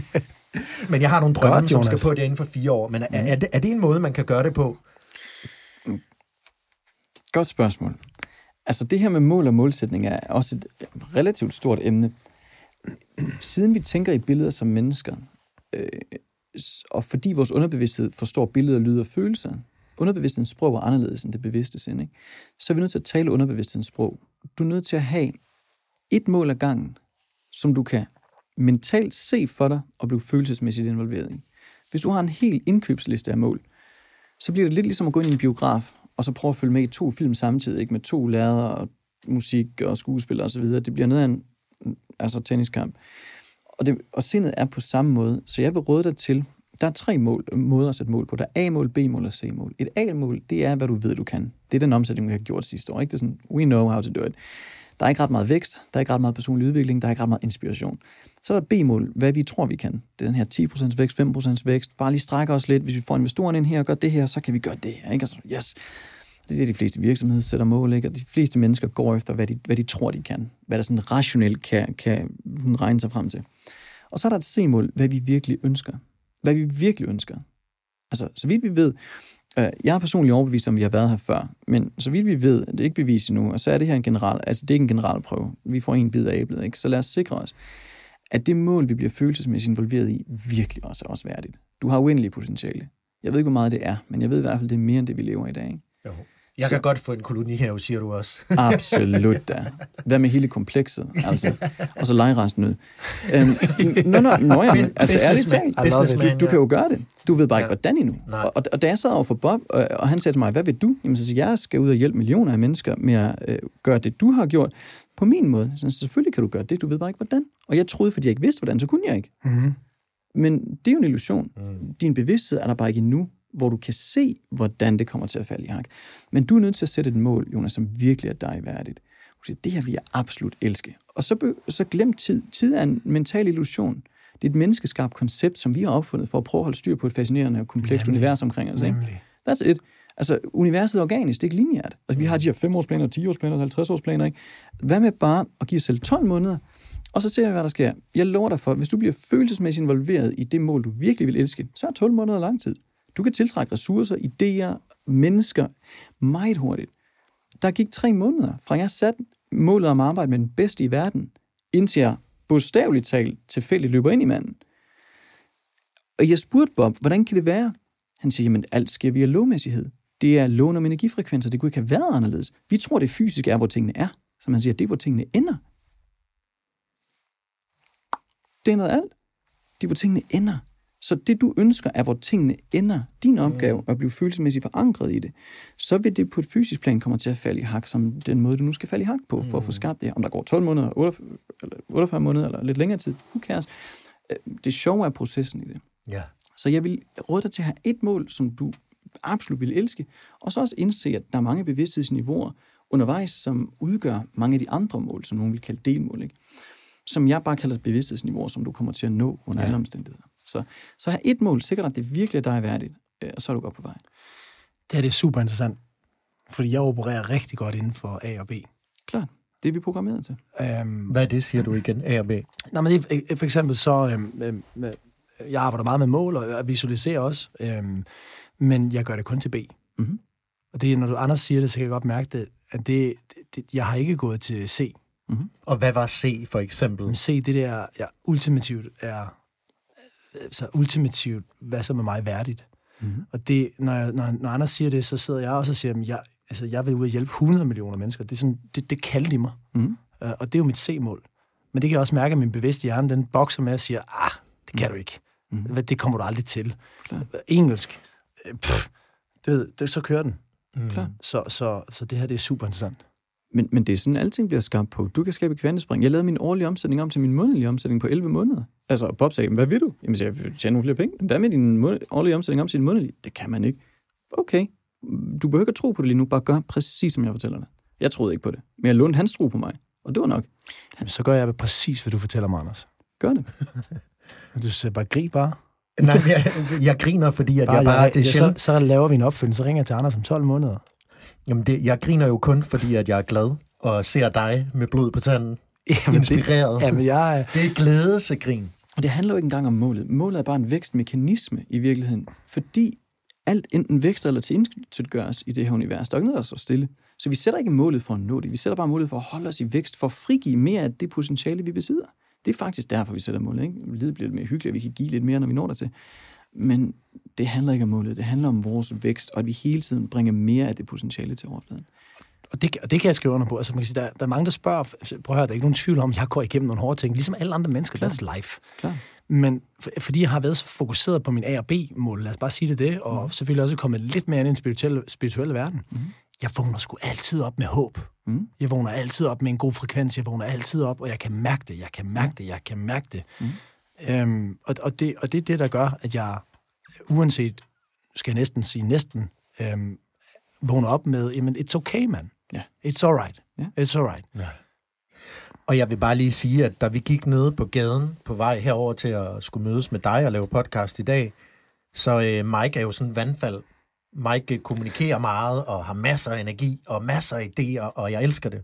Men jeg har nogle drømme, Godt, som skal på det inden for fire år. Men er, er, det, er det en måde, man kan gøre det på? Godt spørgsmål. Altså det her med mål og målsætning er også et relativt stort emne. Siden vi tænker i billeder som mennesker, øh, og fordi vores underbevidsthed forstår billeder, lyder og følelser, underbevidsthedens sprog er anderledes end det bevidste sind, ikke? så er vi nødt til at tale underbevidsthedens sprog. Du er nødt til at have et mål ad gangen, som du kan mentalt se for dig og blive følelsesmæssigt involveret i. Hvis du har en helt indkøbsliste af mål, så bliver det lidt ligesom at gå ind i en biograf, og så prøve at følge med i to film samtidig, ikke? med to lærere og musik og skuespil og så videre. Det bliver noget af en altså tenniskamp. Og, det, og sindet er på samme måde, så jeg vil råde dig til, der er tre mål, måder at sætte mål på. Der er A-mål, B-mål og C-mål. Et A-mål, det er, hvad du ved, du kan. Det er den omsætning, vi har gjort sidste år. Ikke? Det er sådan, we know how to do it. Der er ikke ret meget vækst, der er ikke ret meget personlig udvikling, der er ikke ret meget inspiration. Så er der B-mål, hvad vi tror, vi kan. Det er den her 10% vækst, 5% vækst. Bare lige strække os lidt. Hvis vi får investoren ind her og gør det her, så kan vi gøre det her. Ikke? Altså, yes. Det er det, de fleste virksomheder sætter mål, ikke? Og de fleste mennesker går efter, hvad de, hvad de tror, de kan. Hvad der sådan rationelt kan, kan regne sig frem til. Og så er der et C-mål, hvad vi virkelig ønsker. Hvad vi virkelig ønsker. Altså, så vidt vi ved, Øh, jeg er personligt overbevist om, vi har været her før, men så vidt vi ved, det er ikke bevist endnu, og så er det her en general, altså det er ikke en generalprøve. Vi får en bid af æblet, ikke? Så lad os sikre os, at det mål, vi bliver følelsesmæssigt involveret i, virkelig også er også værdigt. Du har uendelig potentiale. Jeg ved ikke, hvor meget det er, men jeg ved i hvert fald, det er mere end det, vi lever i dag. Ikke? Jo. Jeg så, kan godt få en koloni her, siger du også. absolut da. Hvad med hele komplekset? Altså, og så legeresten ud. Øhm, nå, nå, nå, jamen, altså ærligt talt, du, du kan jo gøre det. Du ved bare ikke, hvordan endnu. Og, og, og da jeg sad over for Bob, og, og han sagde til mig, hvad vil du? Jamen, så siger jeg, skal ud og hjælpe millioner af mennesker med at øh, gøre det, du har gjort, på min måde. Så selvfølgelig kan du gøre det, du ved bare ikke, hvordan. Og jeg troede, fordi jeg ikke vidste, hvordan, så kunne jeg ikke. Mm-hmm. Men det er jo en illusion. Mm. Din bevidsthed er der bare ikke endnu hvor du kan se, hvordan det kommer til at falde i hak. Men du er nødt til at sætte et mål, Jonas, som virkelig er dig værdigt. Du siger, det her vil jeg absolut elske. Og så, så glem tid. Tid er en mental illusion. Det er et menneskeskabt koncept, som vi har opfundet for at prøve at holde styr på et fascinerende og komplekst Nemlig. univers omkring os. Ikke? That's it. Altså, universet er organisk, det er ikke lineært. Altså, vi har de her 5-årsplaner, 10-årsplaner, 50-årsplaner, ikke? Hvad med bare at give os selv 12 måneder, og så ser vi, hvad der sker. Jeg lover dig for, hvis du bliver følelsesmæssigt involveret i det mål, du virkelig vil elske, så er 12 måneder lang tid. Du kan tiltrække ressourcer, idéer, mennesker meget hurtigt. Der gik tre måneder, fra jeg satte målet om at arbejde med den bedste i verden, indtil jeg bogstaveligt talt tilfældigt løber ind i manden. Og jeg spurgte Bob, hvordan kan det være, Han siger, jamen alt sker via lovmæssighed. Det er lån om energifrekvenser, det kunne ikke have været anderledes. Vi tror, det fysiske er, hvor tingene er. Så man siger, det er, hvor tingene ender. Det er noget alt. Det er, hvor tingene ender. Så det, du ønsker, er, hvor tingene ender. Din opgave er at blive følelsesmæssigt forankret i det. Så vil det på et fysisk plan komme til at falde i hak, som den måde, du nu skal falde i hak på, for at få skabt det. Om der går 12 måneder, 48, eller 48 måneder, eller lidt længere tid, who cares? Øh, Det sjove er processen i det. Ja. Så jeg vil råde dig til at have et mål, som du absolut vil elske, og så også indse, at der er mange bevidsthedsniveauer undervejs, som udgør mange af de andre mål, som nogen vil kalde delmål, ikke? som jeg bare kalder bevidsthedsniveauer, som du kommer til at nå under ja. alle omstændigheder. Så, så have et mål, sikkert at det virkelig er dig værdigt, øh, og så er du godt på vej. Det her det er super interessant, fordi jeg opererer rigtig godt inden for A og B. Klart, det er vi programmeret til. Øhm, Hvad er det, siger du igen? A og B? Nej, men det, er- for eksempel så, øhm, øhm, øh, jeg arbejder meget med mål, og jeg visualiserer også, øhm, men jeg gør det kun til B. Mhm. Og det, er, når du Anders siger det, så kan jeg godt mærke det, at det, det, jeg har ikke gået til C. Og hvad var C for eksempel? Men C, det der ja, ultimativt er, så ultimativt, hvad som er mig værdigt. Mm-hmm. Og det, når, jeg, når, når Anders siger det, så sidder jeg også og siger, at jeg, altså, jeg vil ud og hjælpe 100 millioner mennesker. Det, er sådan, det, det kalder de mig. Mhm. Uh, og det er jo mit C-mål. Men det kan jeg også mærke, at min bevidste hjerne, den bokser med og siger, ah, det kan du ikke. Mm-hmm. Det kommer du aldrig til. Klar. Engelsk, øh, pff, det, ved, det, så kører den. Klart. Så, så, så det her, det er super interessant. Men, men det er sådan, alting bliver skabt på. Du kan skabe et kvantespring. Jeg lavede min årlige omsætning om til min månedlige omsætning på 11 måneder. Altså, Bob sagde, hvad vil du? Jamen, så jeg vil tjene nogle flere penge. Hvad med din måned- årlige omsætning om til din månedlige? Det kan man ikke. Okay, du behøver ikke at tro på det lige nu. Bare gør præcis, som jeg fortæller dig. Jeg troede ikke på det. Men jeg lånte hans tro på mig. Og det var nok. Jamen, så gør jeg præcis, hvad du fortæller mig, Anders. Gør det. Du siger bare, grig bare. Nej, jeg, jeg griner, fordi at bare jeg bare... jeg, Det er jeg, så, så laver vi en opfølgning, så ringer jeg til Anders om 12 måneder. Jamen det, jeg griner jo kun, fordi at jeg er glad og ser dig med blod på tanden. Inspireret. Det, jamen, jeg, Det er glædesegrin. Og det handler jo ikke engang om målet. Målet er bare en vækstmekanisme i virkeligheden. Fordi alt enten vækster eller tilintetgøres i det her univers. Der er ikke noget, der står stille. Så vi sætter ikke målet for at nå det. Vi sætter bare målet for at holde os i vækst, for at frigive mere af det potentiale, vi besidder. Det er faktisk derfor, vi sætter målet. Ikke? Livet bliver lidt mere hyggeligt, og vi kan give lidt mere, når vi når der til. Men det handler ikke om målet. Det handler om vores vækst, og at vi hele tiden bringer mere af det potentiale til overfladen. og, det, og det kan jeg skrive under på. Altså, man kan sige, der, der er mange, der spørger, prøv at høre, der er ikke nogen tvivl om, at jeg går igennem nogle hårde ting, ligesom alle andre mennesker. Klar. That's life. Klar. Men for, fordi jeg har været så fokuseret på min A- og B-mål, lad os bare sige det det, og mm. selvfølgelig også kommet lidt mere ind i den spirituelle, spirituelle verden. Mm. Jeg vågner sgu altid op med håb. Mm. Jeg vågner altid op med en god frekvens. Jeg vågner altid op, og jeg kan mærke det. Jeg kan mærke det. Jeg kan mærke det. Mm. Øhm, og, og det. Og det er det, der gør, at jeg uanset, skal jeg næsten sige næsten, øhm, vågner op med, jamen, it's okay, man. Ja. It's alright. Ja. It's alright. Og jeg vil bare lige sige, at da vi gik ned på gaden på vej herover til at skulle mødes med dig og lave podcast i dag, så øh, Mike er jo sådan en vandfald. Mike øh, kommunikerer meget og har masser af energi og masser af idéer, og jeg elsker det.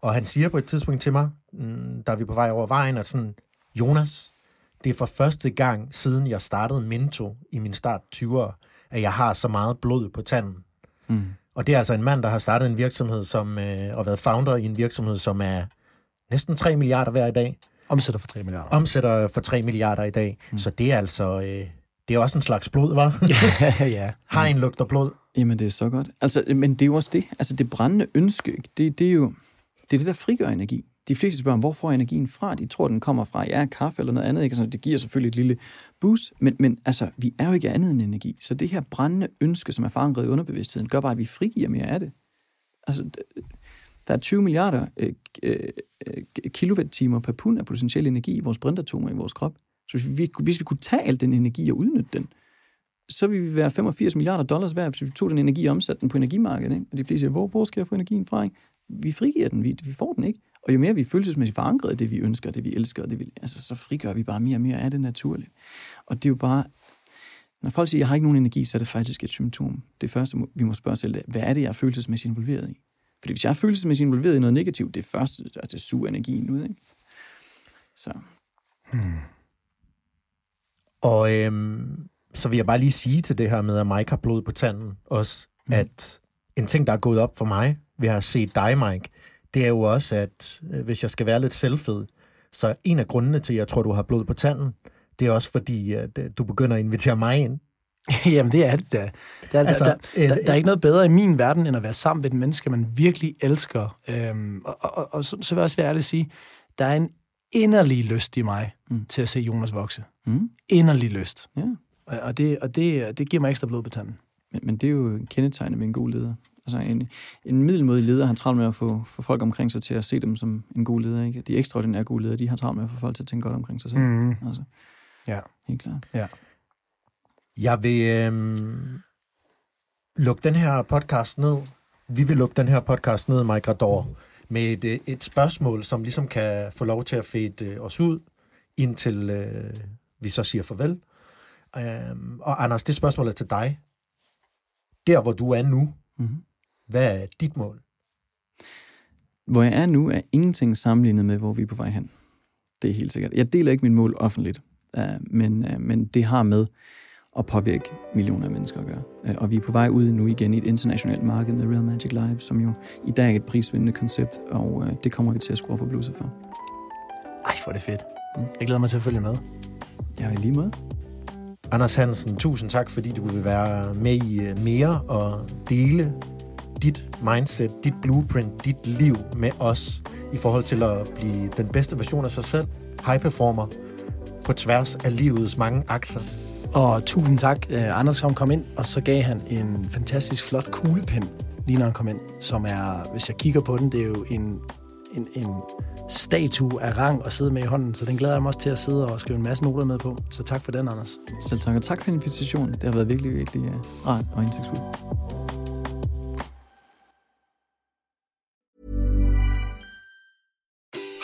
Og han siger på et tidspunkt til mig, mm, da vi er på vej over vejen, at sådan, Jonas, det er for første gang, siden jeg startede Minto i min start 20'er, at jeg har så meget blod på tanden. Mm. Og det er altså en mand, der har startet en virksomhed som, øh, og været founder i en virksomhed, som er næsten 3 milliarder hver i dag. Omsætter for 3 milliarder. Omsætter for 3 milliarder i dag. Mm. Så det er altså... Øh, det er også en slags blod, var. ja. har en lugter blod. Jamen, det er så godt. Altså, men det er jo også det. Altså, det brændende ønske, det, det er jo det, er det, der frigør energi. De fleste spørger, hvor får energien fra? De tror, den kommer fra ja, kaffe eller noget andet. Ikke? Så det giver selvfølgelig et lille boost, men, men altså, vi er jo ikke andet end energi. Så det her brændende ønske, som er forankret i underbevidstheden, gør bare, at vi frigiver mere af det. Altså, der er 20 milliarder øh, øh, kilowatt-timer per pund af potentiel energi i vores brintatomer i vores krop. Så hvis vi, hvis vi kunne tage al den energi og udnytte den, så ville vi være 85 milliarder dollars værd, hvis vi tog den energi og omsatte den på energimarkedet. Ikke? Og de fleste siger, hvor, hvor skal jeg få energien fra? Ikke? Vi frigiver den, vi, vi får den ikke. Og jo mere vi er følelsesmæssigt forankret det, vi ønsker, det vi elsker, det vi, altså, så frigør vi bare mere og mere af det naturligt. Og det er jo bare, når folk siger, jeg har ikke nogen energi, så er det faktisk et symptom. Det første, vi må spørge os selv, hvad er det, jeg er følelsesmæssigt involveret i? Fordi hvis jeg er følelsesmæssigt involveret i noget negativt, det er først, altså det suger energien ud, ikke? Så, Og øhm, så vil jeg bare lige sige til det her med, at Mike har blod på tanden også, mm. at en ting, der er gået op for mig ved at set dig, Mike, det er jo også, at øh, hvis jeg skal være lidt selvfed, så en af grundene til, at jeg tror, du har blod på tanden, det er også fordi, at øh, du begynder at invitere mig ind Jamen, det er det da. Der, altså, der, der, der, der er ikke noget bedre i min verden, end at være sammen med et menneske, man virkelig elsker. Øhm, og, og, og, og så, så vil jeg også være ærlig at sige, der er en inderlig lyst i mig mm. til at se Jonas vokse. Mm. Inderlig lyst. Ja. Og, og, det, og det, det giver mig ekstra blod på tanden. Men, men det er jo kendetegnet ved en god leder. Altså en, en middelmodig leder har travlt med at få, få folk omkring sig til at se dem som en god leder. Ikke? De ekstraordinære gode ledere, de har travlt med at få folk til at tænke godt omkring sig selv. Mm. Altså, ja. Helt klart. Ja. Jeg vil øhm, lukke den her podcast ned. Vi vil lukke den her podcast ned, Mike Rador, med et, øh, et spørgsmål, som ligesom kan få lov til at fede øh, os ud, indtil øh, vi så siger farvel. Øhm, og Anders, det spørgsmål er til dig. Der, hvor du er nu, mm-hmm. Hvad er dit mål? Hvor jeg er nu, er ingenting sammenlignet med, hvor vi er på vej hen. Det er helt sikkert. Jeg deler ikke min mål offentligt, uh, men, uh, men det har med at påvirke millioner af mennesker at gøre. Uh, og vi er på vej ud nu igen i et internationalt marked med Real Magic Live, som jo i dag er et prisvindende koncept, og det kommer vi til at skrue for bluser for. Ej, hvor er det fedt. Mm. Jeg glæder mig til at følge med. Ja, i lige måde. Anders Hansen, tusind tak, fordi du vil være med i øh, mere og dele dit mindset, dit blueprint, dit liv med os i forhold til at blive den bedste version af sig selv, high performer, på tværs af livets mange akser. Og tusind tak. Uh, Anders kom, kom ind, og så gav han en fantastisk flot kuglepen, lige når han kom ind, som er, hvis jeg kigger på den, det er jo en, en, en statue af rang at sidde med i hånden, så den glæder jeg mig også til at sidde og skrive en masse noter med på. Så tak for den, Anders. Selv tak, og tak for invitationen. Det har været virkelig, virkelig uh, rart og indsigtsfuldt.